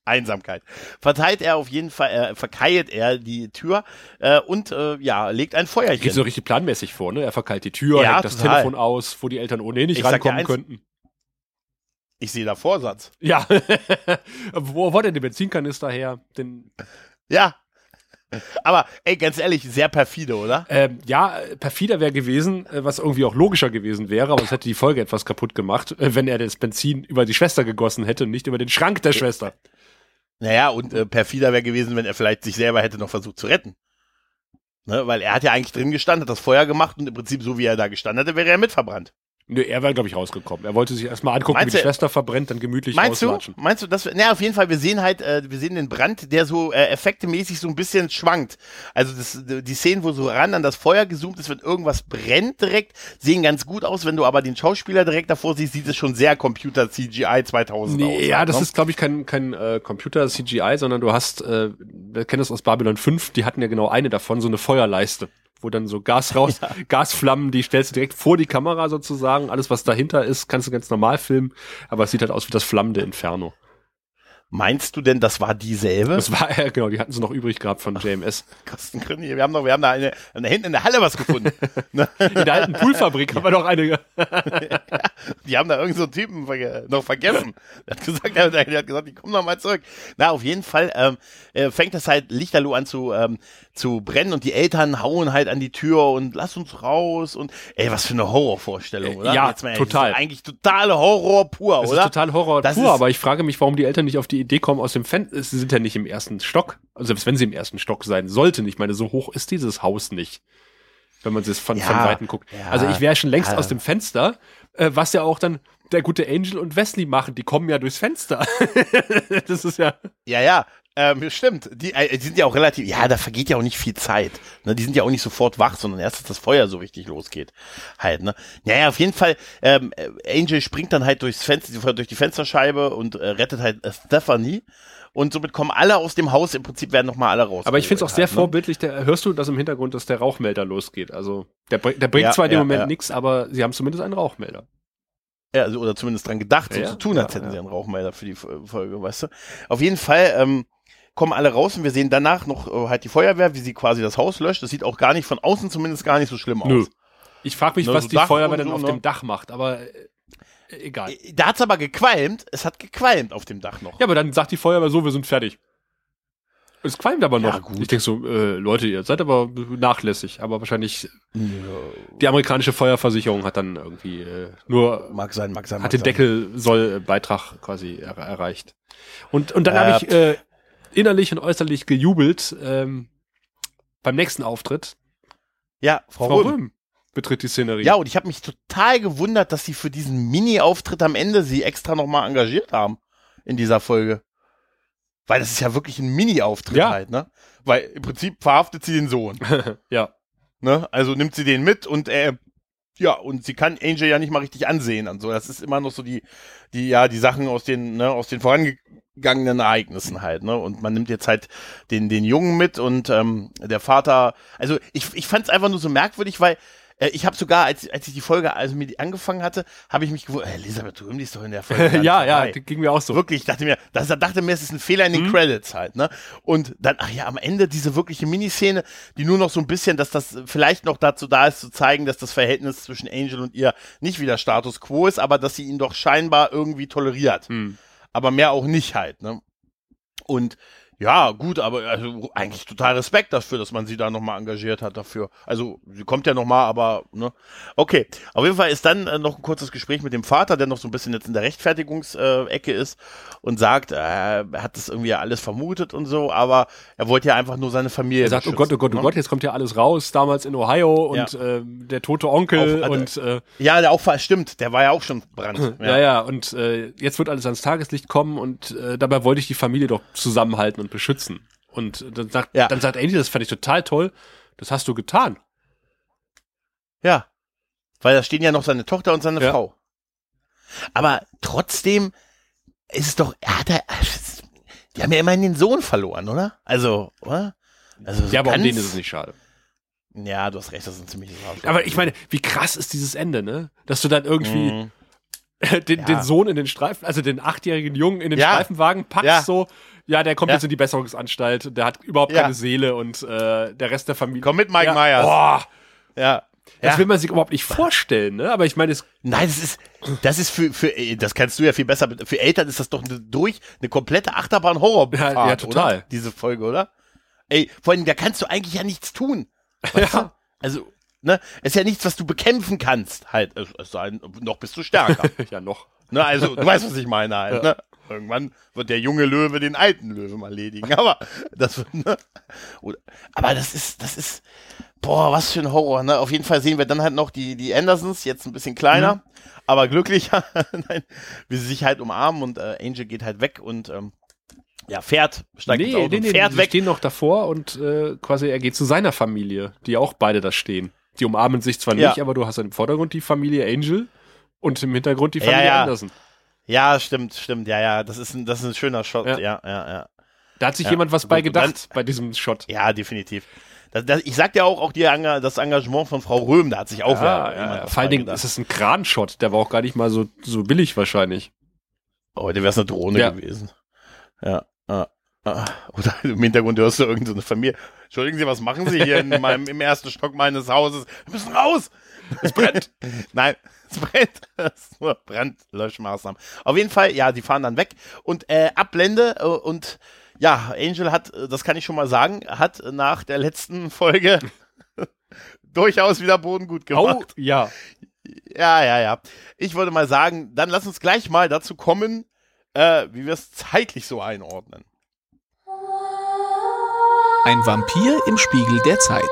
Einsamkeit. Verteilt er auf jeden Fall, äh, verkeilt er die Tür äh, und äh, ja, legt ein Feuerchen. Geht so richtig planmäßig vor, ne? Er verkeilt die Tür, Ja, hängt das total. Telefon aus, wo die Eltern ohnehin nicht Ich rankommen könnten. Ich sehe da Vorsatz. Ja. wo wo hat er den Benzinkanister her? Den, Ja. Aber ey, ganz ehrlich, sehr perfide, oder? ähm, ja, perfider wäre gewesen, äh, was irgendwie auch logischer gewesen wäre, aber es hätte die Folge etwas kaputt gemacht, äh, wenn er das Benzin über die Schwester gegossen hätte und nicht über den Schrank der Schwester. Naja, und äh, perfider wäre gewesen, wenn er vielleicht sich selber hätte noch versucht zu retten. Ne, weil er hat ja eigentlich drin gestanden, hat das Feuer gemacht und im Prinzip so wie er da gestanden hätte, wäre er mitverbrannt. Nö, er wäre, glaube ich, rausgekommen. Er wollte sich erstmal angucken, Meinst wie die du- Schwester verbrennt, dann gemütlich Meinst du? rauslatschen. Meinst du, dass wir, na, auf jeden Fall, wir sehen halt, äh, wir sehen den Brand, der so äh, effektemäßig so ein bisschen schwankt. Also das, die Szenen, wo so ran an das Feuer gezoomt ist, wenn irgendwas brennt direkt, sehen ganz gut aus. Wenn du aber den Schauspieler direkt davor siehst, sieht es schon sehr Computer CGI 2000 aus. Nee, ja, halt, das ne? ist, glaube ich, kein, kein äh, Computer-CGI, sondern du hast, äh, wir kennen das aus Babylon 5, die hatten ja genau eine davon, so eine Feuerleiste, wo dann so Gas raus, Gasflammen, die stellst du direkt vor die Kamera sozusagen. Alles, was dahinter ist, kannst du ganz normal filmen, aber es sieht halt aus wie das flammende Inferno. Meinst du denn, das war dieselbe? Das war, ja, genau, die hatten sie noch übrig gehabt von JMS. Kostengründe. Wir haben noch, wir haben da eine, da hinten in der Halle was gefunden. Ne? In der alten Poolfabrik haben wir noch eine, Die haben da irgendeinen so einen Typen verge noch vergessen. Der hat gesagt, der, der hat gesagt, die kommen noch mal zurück. Na, auf jeden Fall ähm, äh, fängt das halt Lichterloh an zu, ähm, zu brennen und die Eltern hauen halt an die Tür und lass uns raus und ey, was für eine Horrorvorstellung, oder? Ja, Jetzt mal total. Eigentlich totale Horror pur, das oder? ist total Horror Das pur, ist- aber ich frage mich, warum die Eltern nicht auf die Idee kommen aus dem Fenster. Sie sind ja nicht im ersten Stock. Also selbst wenn sie im ersten Stock sein sollten. Ich meine, so hoch ist dieses Haus nicht. Wenn man es von, Ja, von Weitem guckt. ja, also ich wäre schon längst ja. aus dem Fenster, äh, was ja auch dann der gute Angel und Wesley machen. Die kommen ja durchs Fenster. das ist ja. Ja, ja. Ähm, stimmt. Die, äh, die sind ja auch relativ, ja, da vergeht ja auch nicht viel Zeit. Ne? Die sind ja auch nicht sofort wach, sondern erst, dass das Feuer so richtig losgeht. Halt, ne? Naja, auf jeden Fall, ähm, äh, Angel springt dann halt durchs Fenster, durch die Fensterscheibe und äh, rettet halt äh, Stephanie. Und somit kommen alle aus dem Haus, im Prinzip werden nochmal alle raus. Aber ich finde es auch sehr halt, ne? vorbildlich. Der, hörst du das im Hintergrund, dass der Rauchmelder losgeht? Also der, der bringt Ja, zwar in dem ja, Moment ja. nichts, aber sie haben zumindest einen Rauchmelder. Ja, also, oder zumindest dran gedacht, so zu tun, als hätten sie einen Rauchmelder für die Fo- Folge, weißt du. Auf jeden Fall ähm, kommen alle raus und wir sehen danach noch äh, halt die Feuerwehr, wie sie quasi das Haus löscht. Das sieht auch gar nicht von außen zumindest gar nicht so schlimm aus. Nö. Ich frage mich, Ne, was so die Dach Feuerwehr dann so, auf ne? dem Dach macht, aber äh, egal. Äh, Da hat's aber gequalmt. Es hat gequalmt auf dem Dach noch. Ja, aber dann sagt die Feuerwehr so, wir sind fertig. Es qualmt aber noch. Ja, gut. Ich denke so, äh, Leute, ihr seid aber nachlässig. Aber wahrscheinlich die amerikanische Feuerversicherung hat dann irgendwie äh, nur Mag sein, mag sein. mag hat den sein. Deckel soll Beitrag quasi er erreicht. Und und dann Äh, habe ich äh, innerlich und äußerlich gejubelt ähm, beim nächsten Auftritt. Ja, Frau, Frau Röhm. Röhm betritt die Szenerie. Ja, und ich habe mich total gewundert, dass sie für diesen Mini-Auftritt am Ende sie extra nochmal engagiert haben in dieser Folge. Weil das ist ja wirklich ein Mini-Auftritt Ja. halt, ne? Weil im Prinzip verhaftet sie den Sohn. ja. Ne? Also nimmt sie den mit und äh, ja, und sie kann Angel ja nicht mal richtig ansehen und so. Das ist immer noch so die, die, ja, die Sachen aus den, ne, aus den vorangegangenen Ereignissen halt, ne? Und man nimmt jetzt halt den, den Jungen mit und ähm, der Vater, also ich, ich fand es einfach nur so merkwürdig, weil äh, ich habe sogar, als, als ich die Folge also mir die angefangen hatte, habe ich mich gewundert, äh, Elisabeth Röhm, die ist doch in der Folge. ja, ja, ging mir auch so. Wirklich, ich dachte mir, das, da dachte mir, es ist ein Fehler in den Mhm. Credits halt, ne? Und dann, ach ja, am Ende diese wirkliche Miniszene, die nur noch so ein bisschen, dass das vielleicht noch dazu da ist, zu zeigen, dass das Verhältnis zwischen Angel und ihr nicht wieder Status quo ist, aber dass sie ihn doch scheinbar irgendwie toleriert. Hm. Aber mehr auch nicht halt, ne? Und ja, gut, aber also eigentlich total Respekt dafür, dass man sie da nochmal engagiert hat dafür. Also, sie kommt ja nochmal, aber, ne? Okay. Auf jeden Fall ist dann äh, noch ein kurzes Gespräch mit dem Vater, der noch so ein bisschen jetzt in der Rechtfertigungsecke äh, ist und sagt, äh, er hat das irgendwie alles vermutet und so, aber er wollte ja einfach nur seine Familie Er sagt, oh Gott, oh Gott, oh ne? Gott, jetzt kommt ja alles raus, damals in Ohio und Ja. ähm, der tote Onkel Auf- und äh, Ja, der auch stimmt, der war ja auch schon Brand. ja. ja, und äh, jetzt wird alles ans Tageslicht kommen und äh, dabei wollte ich die Familie doch zusammenhalten und beschützen. Und dann sagt, Ja. dann sagt Andy, das fand ich total toll, das hast du getan. Ja. Weil da stehen ja noch seine Tochter und seine Ja. Frau. Aber trotzdem ist es doch, er hat er, die haben ja immerhin den Sohn verloren, oder? Also, oder? Also, Ja, aber um den ist es nicht schade. Ja, du hast recht, das ist ein ziemliches Arschloch. Aber ich meine, wie krass ist dieses Ende, ne? Dass du dann irgendwie Mhm. den, Ja. den Sohn in den Streifen, also den achtjährigen Jungen in den Ja. Streifenwagen packst Ja. so, ja, der kommt Ja. jetzt in die Besserungsanstalt, der hat überhaupt Ja. keine Seele und äh, der Rest der Familie. Komm mit, Mike ja. Myers. Boah, Ja. das ja. will man sich überhaupt nicht vorstellen, ne? Aber ich meine, es Nein, das ist, das ist für, für, das kannst du ja viel besser, für Eltern ist das doch eine, durch eine komplette achterbahn horror Ja, ja, total. Oder? Diese Folge, oder? Ey, vor allem, da kannst du eigentlich ja nichts tun. Weißt Ja. du? Also, ne, ist ja nichts, was du bekämpfen kannst, halt, es, es sei, noch bist du stärker. ja noch. ne, also, du weißt, was ich meine halt, ne? Irgendwann wird der junge Löwe den alten Löwen erledigen, aber das wird, ne? Aber das ist, das ist, boah, was für ein Horror, ne? Auf jeden Fall sehen wir dann halt noch die, die Andersons, jetzt ein bisschen kleiner, aber glücklicher, Nein, wie sie sich halt umarmen und äh, Angel geht halt weg und, ähm, ja, fährt, steigt ins Nee, Auto nee, nee, fährt die weg. stehen noch davor und äh, quasi er geht zu seiner Familie, die auch beide da stehen. Die umarmen sich zwar Ja. nicht, aber du hast im Vordergrund die Familie Angel und im Hintergrund die Ja, Familie ja. Anderson. Ja, stimmt, stimmt, ja, ja, das ist ein, das ist ein schöner Shot, Ja. ja, ja, ja. Da hat sich Ja, jemand was bei und dann- gedacht bei diesem Shot. Ja, definitiv. Das, das, ich sag ja auch, auch die, das Engagement von Frau Röhm, da hat sich auch Ja, ja, ja. Vor allen Dingen ist es ein Kranshot, der war auch gar nicht mal so, so billig wahrscheinlich. Heute wäre es eine Drohne Ja. gewesen. Ja. Ah, ah. Oder im Hintergrund hörst du irgendeine Familie. Entschuldigen Sie, was machen Sie hier in meinem, im ersten Stock meines Hauses? Wir müssen raus! Es brennt! Nein, es brennt. Das ist nur Brandlöschmaßnahmen. Auf jeden Fall, ja, die fahren dann weg und äh, Abblende äh, und ja, Angel hat, äh, das kann ich schon mal sagen, hat nach der letzten Folge durchaus wieder Boden gut gemacht. Oh, ja. Ja, ja, ja. Ich würde mal sagen, dann lass uns gleich mal dazu kommen, äh, wie wir es zeitlich so einordnen. Ein Vampir im Spiegel der Zeit.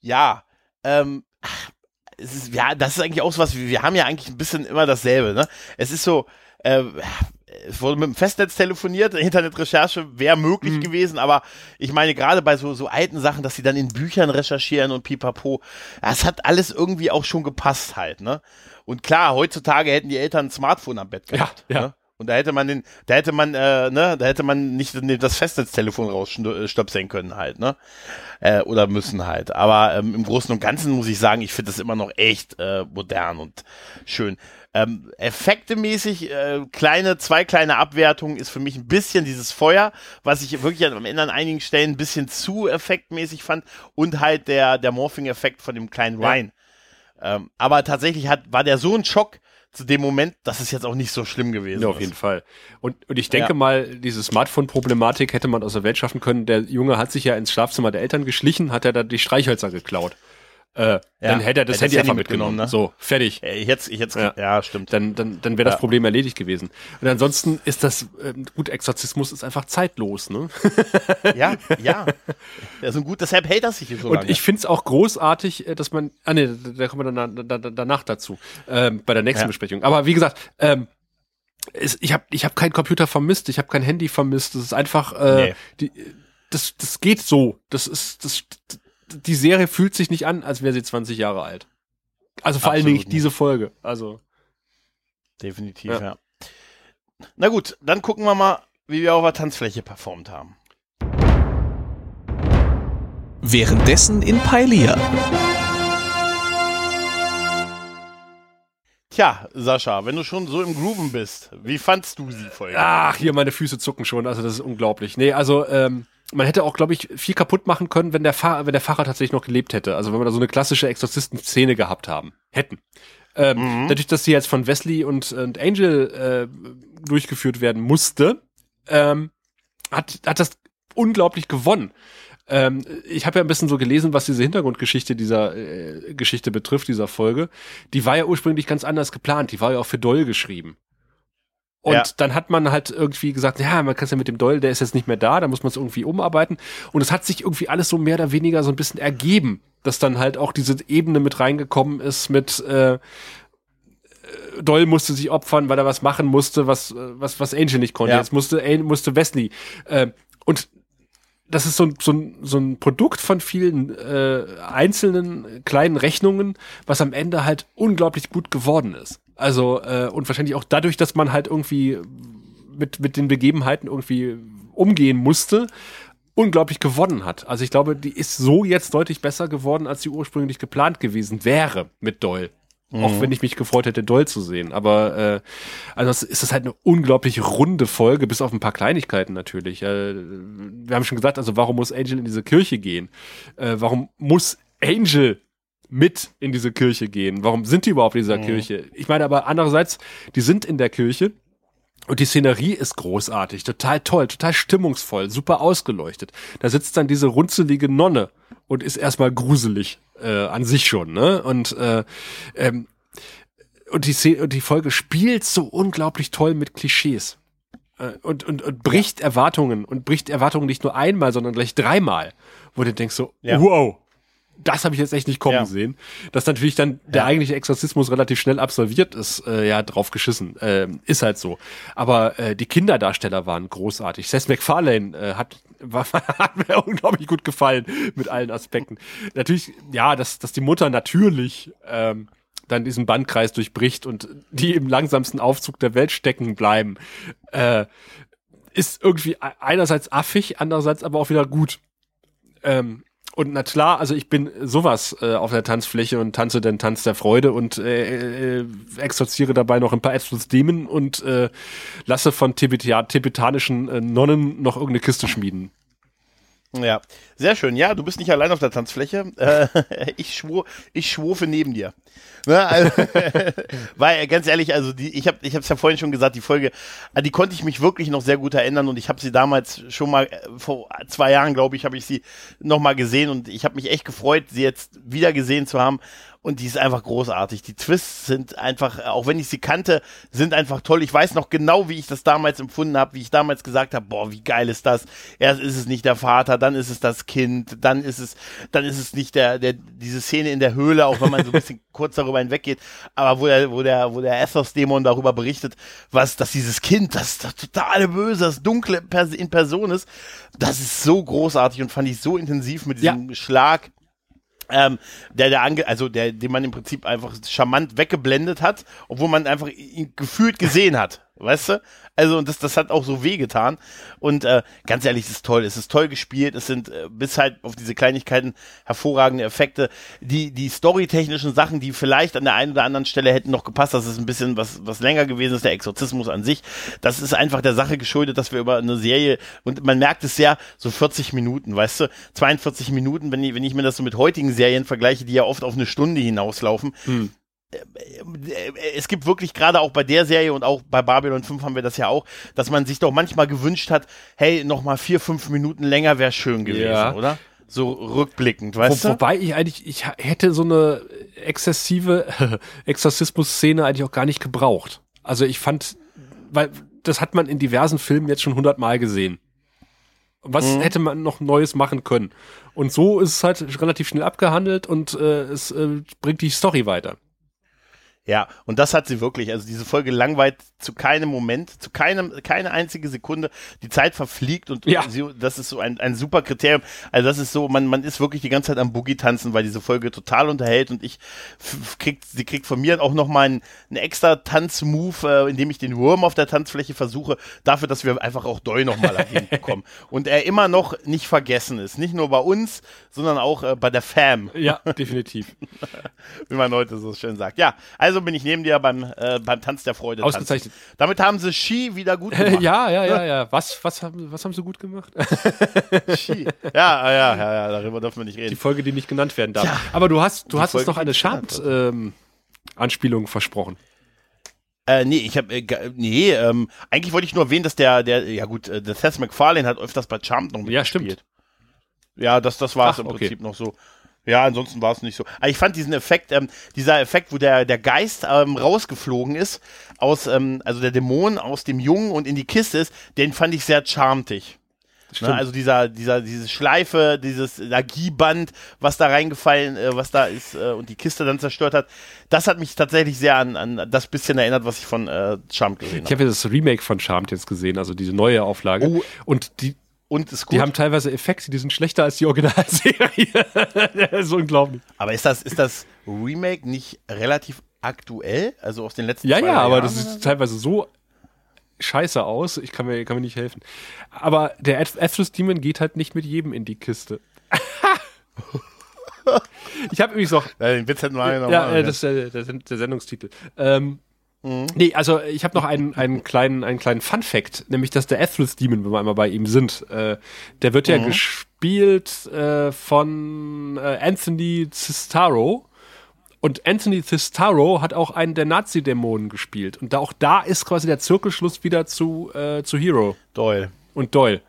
Ja, ähm, ach, es ist, ja, das ist eigentlich auch so was, wir haben ja eigentlich ein bisschen immer dasselbe, ne? Es ist so, äh, es wurde mit dem Festnetz telefoniert, Internetrecherche wäre möglich Mhm. gewesen, aber ich meine gerade bei so, so alten Sachen, dass sie dann in Büchern recherchieren und pipapo, das hat alles irgendwie auch schon gepasst halt, ne? Und klar, heutzutage hätten die Eltern ein Smartphone am Bett Ja, gehabt, ja. ne? Und da hätte man den, da hätte man, äh, ne, da hätte man nicht das Festnetztelefon rausstöpseln können halt, ne? Äh, oder müssen halt. Aber ähm, im Großen und Ganzen muss ich sagen, ich finde das immer noch echt äh, modern und schön. Ähm, effektemäßig, äh, kleine, zwei kleine Abwertungen ist für mich ein bisschen dieses Feuer, was ich wirklich am Ende an einigen Stellen ein bisschen zu effektmäßig fand und halt der, der Morphing-Effekt von dem kleinen Ja. Ryan. Ähm, aber tatsächlich hat, war der so ein Schock zu dem Moment, dass es jetzt auch nicht so schlimm gewesen Ja, auf ist. jeden Fall. Und, und ich denke Ja. mal, diese Smartphone-Problematik hätte man aus der Welt schaffen können. Der Junge hat sich ja ins Schlafzimmer der Eltern geschlichen, hat er da die Streichhölzer geklaut. Äh, dann hätte er das Handy das einfach Handy mitgenommen. mitgenommen, ne? So, fertig. Jetzt, jetzt, Ja. ja, stimmt. Dann, dann, dann wäre das. Problem erledigt gewesen. Und ansonsten ist das, ähm, gut, Exorzismus ist einfach zeitlos, ne? Ja, ja. Ja, so gut, deshalb hält das sich hier so Und lange. ich finde es auch großartig, äh, dass man, ah ne, da kommen wir dann, da, da, danach dazu, ähm, bei der nächsten Ja. Besprechung. Aber wie gesagt, ähm, es, ich habe ich hab keinen Computer vermisst, ich habe kein Handy vermisst. Das ist einfach, äh, Nee. die, das, das geht so. Das ist, das, die Serie fühlt sich nicht an, als wäre sie 20 Jahre alt. Also vor allen Absolut Dingen nicht. diese Folge. Also Definitiv, Ja. ja. Na gut, dann gucken wir mal, wie wir auf der Tanzfläche performt haben. Währenddessen in Pailia. Tja, Sascha, wenn du schon so im Grooven bist, wie fandst du sie Folge? Ach, hier meine Füße zucken schon, also das ist unglaublich. Nee, also ähm, man hätte auch, glaube ich, viel kaputt machen können, wenn der Fahrer, wenn der Fahrer tatsächlich noch gelebt hätte. Also wenn wir da so eine klassische Exorzisten-Szene gehabt haben. Hätten. Ähm, Mhm. Dadurch, dass sie jetzt von Wesley und, und Angel äh, durchgeführt werden musste, ähm, hat, hat das unglaublich gewonnen. Ähm, ich habe ja ein bisschen so gelesen, was diese Hintergrundgeschichte dieser äh, Geschichte betrifft, dieser Folge. Die war ja ursprünglich ganz anders geplant. Die war ja auch für Doll geschrieben. Und Ja. dann hat man halt irgendwie gesagt, ja, man kann es ja mit dem Doll, der ist jetzt nicht mehr da, da muss man es irgendwie umarbeiten. Und es hat sich irgendwie alles so mehr oder weniger so ein bisschen ergeben, dass dann halt auch diese Ebene mit reingekommen ist mit äh, äh, Doll musste sich opfern, weil er was machen musste, was, was, was Angel nicht konnte. Ja. Jetzt musste, musste Wesley. Äh, und das ist so, ein- so, ein, so ein Produkt von vielen äh, einzelnen kleinen Rechnungen, was am Ende halt unglaublich gut geworden ist. Also, äh, und wahrscheinlich auch dadurch, dass man halt irgendwie mit, mit den Begebenheiten irgendwie umgehen musste, unglaublich gewonnen hat. Also ich glaube, die ist so jetzt deutlich besser geworden, als sie ursprünglich geplant gewesen wäre mit Doyle. Auch wenn ich mich gefreut hätte, Doll zu sehen. Aber äh, also es ist das halt eine unglaublich runde Folge, bis auf ein paar Kleinigkeiten natürlich. Äh, wir haben schon gesagt, also warum muss Angel in diese Kirche gehen? Äh, warum muss Angel mit in diese Kirche gehen? Warum sind die überhaupt in dieser Kirche? Ich meine aber andererseits, die sind in der Kirche und die Szenerie ist großartig, total toll, total stimmungsvoll, super ausgeleuchtet. Da sitzt dann diese runzelige Nonne und ist erstmal gruselig äh, an sich schon, ne? Und äh, ähm, und die, Szen- und die Folge spielt so unglaublich toll mit Klischees. Äh, Und, und, und bricht Erwartungen und bricht Erwartungen nicht nur einmal, sondern gleich dreimal, wo du denkst so, Ja. wow, das habe ich jetzt echt nicht kommen Ja. sehen. Dass natürlich dann der eigentliche Exorzismus relativ schnell absolviert ist, äh, ja, drauf geschissen. Ähm, ist halt so. Aber äh, die Kinderdarsteller waren großartig. Seth MacFarlane äh, hat, war, hat mir unglaublich gut gefallen mit allen Aspekten. Natürlich, ja, dass, dass die Mutter natürlich ähm, dann diesen Bandkreis durchbricht und die im langsamsten Aufzug der Welt stecken bleiben, äh, ist irgendwie e- einerseits affig, andererseits aber auch wieder gut. Ähm, und na klar, also ich bin sowas äh, auf der Tanzfläche und tanze den Tanz der Freude und äh, äh, exorziere dabei noch ein paar Absolute Dämonen und äh, lasse von tibetanischen äh, Nonnen noch irgendeine Kiste schmieden. Ja, sehr schön. Ja, du bist nicht allein auf der Tanzfläche. Äh, ich schwur, ich schwurfe neben dir. Ne, also, weil ganz ehrlich, also die, ich habe, ich habe es ja vorhin schon gesagt, die Folge, an die konnte ich mich wirklich noch sehr gut erinnern und ich habe sie damals schon mal äh, vor zwei Jahren, glaube ich, habe ich sie noch mal gesehen und ich habe mich echt gefreut, sie jetzt wieder gesehen zu haben. Und die ist einfach großartig. Die Twists sind einfach, auch wenn ich sie kannte, sind einfach toll. Ich weiß noch genau, wie ich das damals empfunden habe, wie ich damals gesagt habe, boah, wie geil ist das. Erst ist es nicht der Vater, dann ist es das Kind, dann ist es, dann ist es nicht der, der, diese Szene in der Höhle, auch wenn man so ein bisschen kurz darüber hinweggeht, aber wo der, wo der, wo der Ethos-Dämon darüber berichtet, was, dass dieses Kind, das, das totale Böse, das Dunkle in Person ist, das ist so großartig und fand ich so intensiv mit diesem Schlag ähm, der, der ange also der, den man im Prinzip einfach charmant weggeblendet hat, obwohl man einfach ihn gefühlt gesehen hat, weißt du? Also und das, das hat auch so wehgetan. Und äh, ganz ehrlich, es ist toll. Es ist toll gespielt. Es sind äh, bis halt auf diese Kleinigkeiten hervorragende Effekte. Die, die storytechnischen Sachen, die vielleicht an der einen oder anderen Stelle hätten noch gepasst, das ist ein bisschen was, was länger gewesen ist, der Exorzismus an sich. Das ist einfach der Sache geschuldet, dass wir über eine Serie, und man merkt es ja, so 40 Minuten, weißt du, 42 Minuten, wenn ich, wenn ich mir das so mit heutigen Serien vergleiche, die ja oft auf eine Stunde hinauslaufen, es gibt wirklich gerade auch bei der Serie und auch bei Babylon 5 haben wir das ja auch, dass man sich doch manchmal gewünscht hat, hey, noch mal vier, fünf Minuten länger wäre schön gewesen, Ja. oder? So rückblickend, weißt Wo, du? wobei ich eigentlich, ich hätte so eine exzessive Exorzismus-Szene eigentlich auch gar nicht gebraucht. Also ich fand, weil das hat man in diversen Filmen jetzt schon hundertmal gesehen. Was Mhm. hätte man noch Neues machen können? Und so ist es halt relativ schnell abgehandelt und äh, es äh, bringt die Story weiter. Ja, und das hat sie wirklich. Also diese Folge langweilt zu keinem Moment, zu keinem, keine einzige Sekunde. Die Zeit verfliegt und Ja. sie, das ist so ein, ein super Kriterium. Also das ist so, man, man ist wirklich die ganze Zeit am Boogie tanzen, weil diese Folge total unterhält und ich kriegt, sie kriegt von mir auch noch mal einen, einen extra Tanzmove, äh, indem ich den Wurm auf der Tanzfläche versuche, dafür, dass wir einfach auch Doi noch mal erwähnt bekommen. Und er immer noch nicht vergessen ist. Nicht nur bei uns, sondern auch äh, bei der Fam Ja, definitiv. wie man heute so schön sagt. Ja, also bin ich neben dir beim, äh, beim Tanz der Freude. Ausgezeichnet. Tanzen. Damit haben sie Ski wieder gut gemacht. ja, ja, ja, ja. Was, was, haben, was haben sie gut gemacht? Ski. Ja, ja, ja, ja, darüber dürfen wir nicht Die reden. Folge, die nicht genannt werden darf. Ja. Aber du hast, du Die hast uns Folge, noch eine die Schad-Anspielung versprochen. Äh, nee, ich habe, äh, nee, ähm, eigentlich wollte ich nur erwähnen, dass der, der, ja gut, äh, der Seth MacFarlane hat öfters bei Charmed noch Ja, mitgespielt. Ja, das, das war es im okay. Prinzip noch so. Ja, ansonsten war es nicht so. Aber ich fand diesen Effekt, ähm, dieser Effekt, wo der, der Geist ähm, rausgeflogen ist, aus, ähm, also der Dämon aus dem Jungen und in die Kiste ist, den fand ich sehr charmtig. Ne, also dieser, dieser, diese Schleife, dieses Energieband, was da reingefallen, äh, was da ist äh, und die Kiste dann zerstört hat, das hat mich tatsächlich sehr an, an das bisschen erinnert, was ich von äh, Charmed gesehen Ich habe. habe ja das Remake von Charmed jetzt gesehen, also diese neue Auflage. Oh. Und die, Und ist die gut. haben teilweise Effekte, die sind schlechter als die Originalserie. das ist unglaublich. aber ist das, ist das Remake nicht relativ aktuell? Also aus den letzten Ja, ja, drei aber Jahren das sieht teilweise so scheiße aus. Ich kann mir, kann mir nicht helfen. Aber der Aethlus Demon geht halt nicht mit jedem in die Kiste. ich habe übrigens noch? Ja, den Witz hätten wir noch ja, machen äh, können. das ist der, der, der Sendungstitel. Ähm, Nee, also ich habe noch einen, einen kleinen, einen kleinen Fun-Fact, nämlich dass der Aethlus Demon, wenn wir einmal bei ihm sind, äh, der wird ja gespielt äh, von äh, Anthony Cistaro. Und Anthony Cistaro hat auch einen der Nazi-Dämonen gespielt. Und da, auch da ist quasi der Zirkelschluss wieder zu, äh, zu Hero Doyle. und Doyle.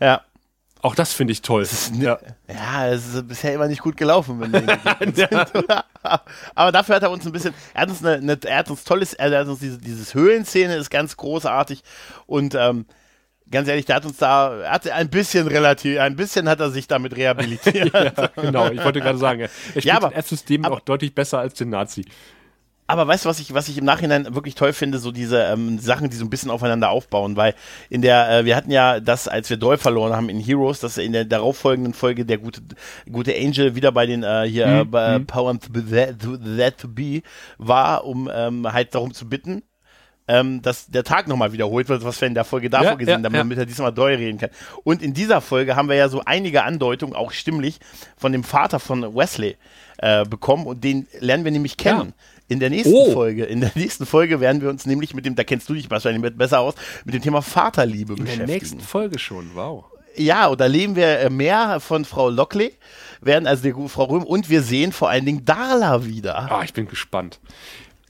Ja. Auch das finde ich toll. Ja. Ja, es ist bisher immer nicht gut gelaufen, wenn wir sind. Aber dafür hat er uns ein bisschen, er hat uns eine, eine er hat uns tolles, er hat uns diese, dieses Höhlenszene ist ganz großartig und ähm, ganz ehrlich, der hat uns da, er hat ein bisschen relativ, ein bisschen hat er sich damit rehabilitiert. ja, genau. Ich wollte gerade sagen, er spielt Ja, aber- Aethlus Demon aber- auch deutlich besser als den Nazi. Aber weißt du, was ich, was ich im Nachhinein wirklich toll finde, so diese ähm, Sachen, die so ein bisschen aufeinander aufbauen, weil in der, äh, wir hatten ja das, als wir Doyle verloren haben in Heroes, dass in der darauffolgenden Folge der gute, gute Angel wieder bei den äh, hier äh, bei Power to be that, to, that to be war, um ähm, halt darum zu bitten, ähm, dass der Tag nochmal wiederholt wird, was wir in der Folge davor Ja, gesehen ja, haben, ja. damit er diesmal Doyle reden kann. Und in dieser Folge haben wir ja so einige Andeutungen, auch stimmlich, von dem Vater von Wesley äh, bekommen und den lernen wir nämlich kennen. In der nächsten Oh. Folge, in der nächsten Folge werden wir uns nämlich mit dem, da kennst du dich wahrscheinlich besser aus, mit dem Thema Vaterliebe In der beschäftigen. nächsten Folge schon, wow. Ja, und da leben wir äh, mehr von Frau Lockley, werden also gute Frau Röhm und wir sehen vor allen Dingen Darla wieder. Ah, ich bin gespannt.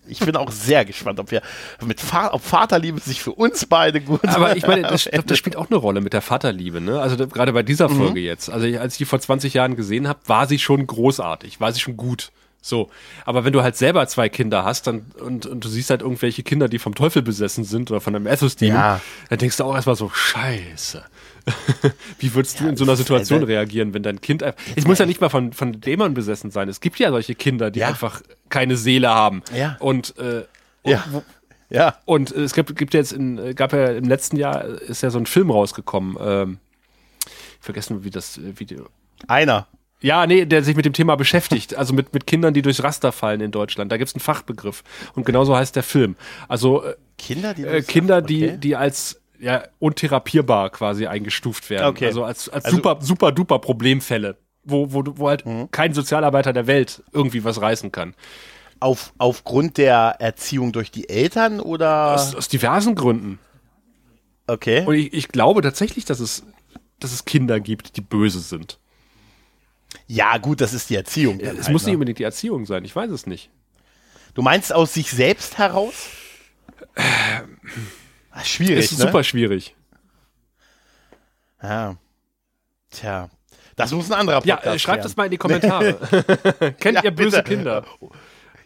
Ich bin auch sehr gespannt, ob wir mit Fa ob Vaterliebe sich für uns beide gut Aber ich meine, das, glaub, das spielt auch eine Rolle mit der Vaterliebe, ne? Also gerade bei dieser Folge jetzt. Also als ich die vor 20 Jahren gesehen habe, war sie schon großartig, war sie schon gut. So. Aber wenn du halt selber zwei Kinder hast dann, und, und du siehst halt irgendwelche Kinder, die vom Teufel besessen sind oder von einem Ethos-Demon, Ja. dann denkst du auch erstmal so, scheiße. Wie würdest du in so einer Situation also- reagieren, wenn dein Kind einfach. Es muss ja nicht mal von, von Dämon besessen sein. Es gibt ja solche Kinder, die Ja. einfach keine Seele haben. Ja. Und, äh, Ja. Ja. und äh, es gibt, gibt jetzt in, gab ja im letzten Jahr ist ja so ein Film rausgekommen. Ähm, vergessen wie das äh, Video. Einer. Ja, nee, der sich mit dem Thema beschäftigt. Also mit, mit Kindern, die durchs Raster fallen in Deutschland. Da gibt's einen Fachbegriff. Und genauso heißt der Film. Also äh, Kinder, die äh, Kinder, die, okay. die als ja, untherapierbar quasi eingestuft werden. Okay. Also als, als Also- super, super duper Problemfälle. Wo, wo, wo halt Mhm. kein Sozialarbeiter der Welt irgendwie was reißen kann. Auf, aufgrund der Erziehung durch die Eltern oder? Aus, aus diversen Gründen. okay. Und ich, ich glaube tatsächlich, dass es, dass es Kinder gibt, die böse sind. Ja, gut, das ist die Erziehung. Es halt, muss ne? nicht unbedingt die Erziehung sein, ich weiß es nicht. Du meinst aus sich selbst heraus? Ah, schwierig, ist ne? super schwierig. Ja. Tja. Das muss ein anderer Ja, Podcast äh, schreibt werden. das mal in die Kommentare. Kennt Ja, ihr böse bitte. Kinder?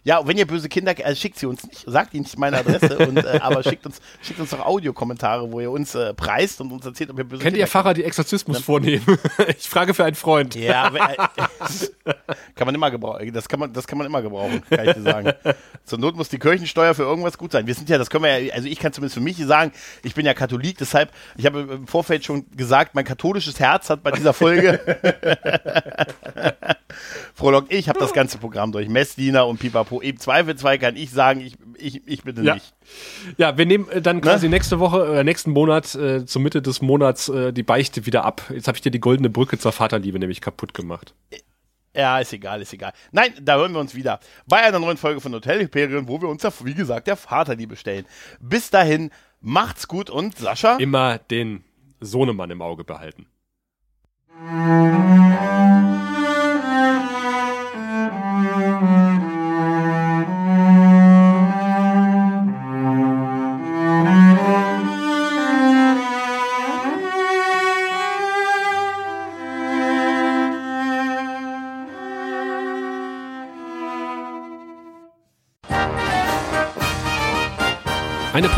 Ja, wenn ihr böse Kinder, äh, schickt sie uns nicht, sagt ihnen nicht meine Adresse, und, äh, aber schickt uns, schickt uns doch Audiokommentare, wo ihr uns äh, preist und uns erzählt, ob ihr böse Kennt Kinder ihr Pfarrer, die Exorzismus vornehmen? ich frage für einen Freund. Ja, aber, äh, kann man immer gebrauchen. Das kann man, das kann man immer gebrauchen, kann ich dir sagen. Zur Not muss die Kirchensteuer für irgendwas gut sein. Wir sind ja, das können wir ja, also ich kann zumindest für mich sagen, ich bin ja Katholik, deshalb, ich habe im Vorfeld schon gesagt, mein katholisches Herz hat bei dieser Folge frohlockt. Ich habe das ganze Programm durch. Messdiener und Pipapo. Im Zweifelsfall kann ich sagen, ich, ich, ich bitte Ja. nicht. Ja, wir nehmen äh, dann quasi nächste Woche, äh, nächsten Monat, äh, zur Mitte des Monats, äh, die Beichte wieder ab. Jetzt habe ich dir die goldene Brücke zur Vaterliebe nämlich kaputt gemacht. Ja, ist egal, ist egal. Nein, da hören wir uns wieder bei einer neuen Folge von Hotel Hyperion, wo wir uns, ja, wie gesagt, der Vaterliebe stellen. Bis dahin, macht's gut und Sascha. Immer den Sohnemann im Auge behalten.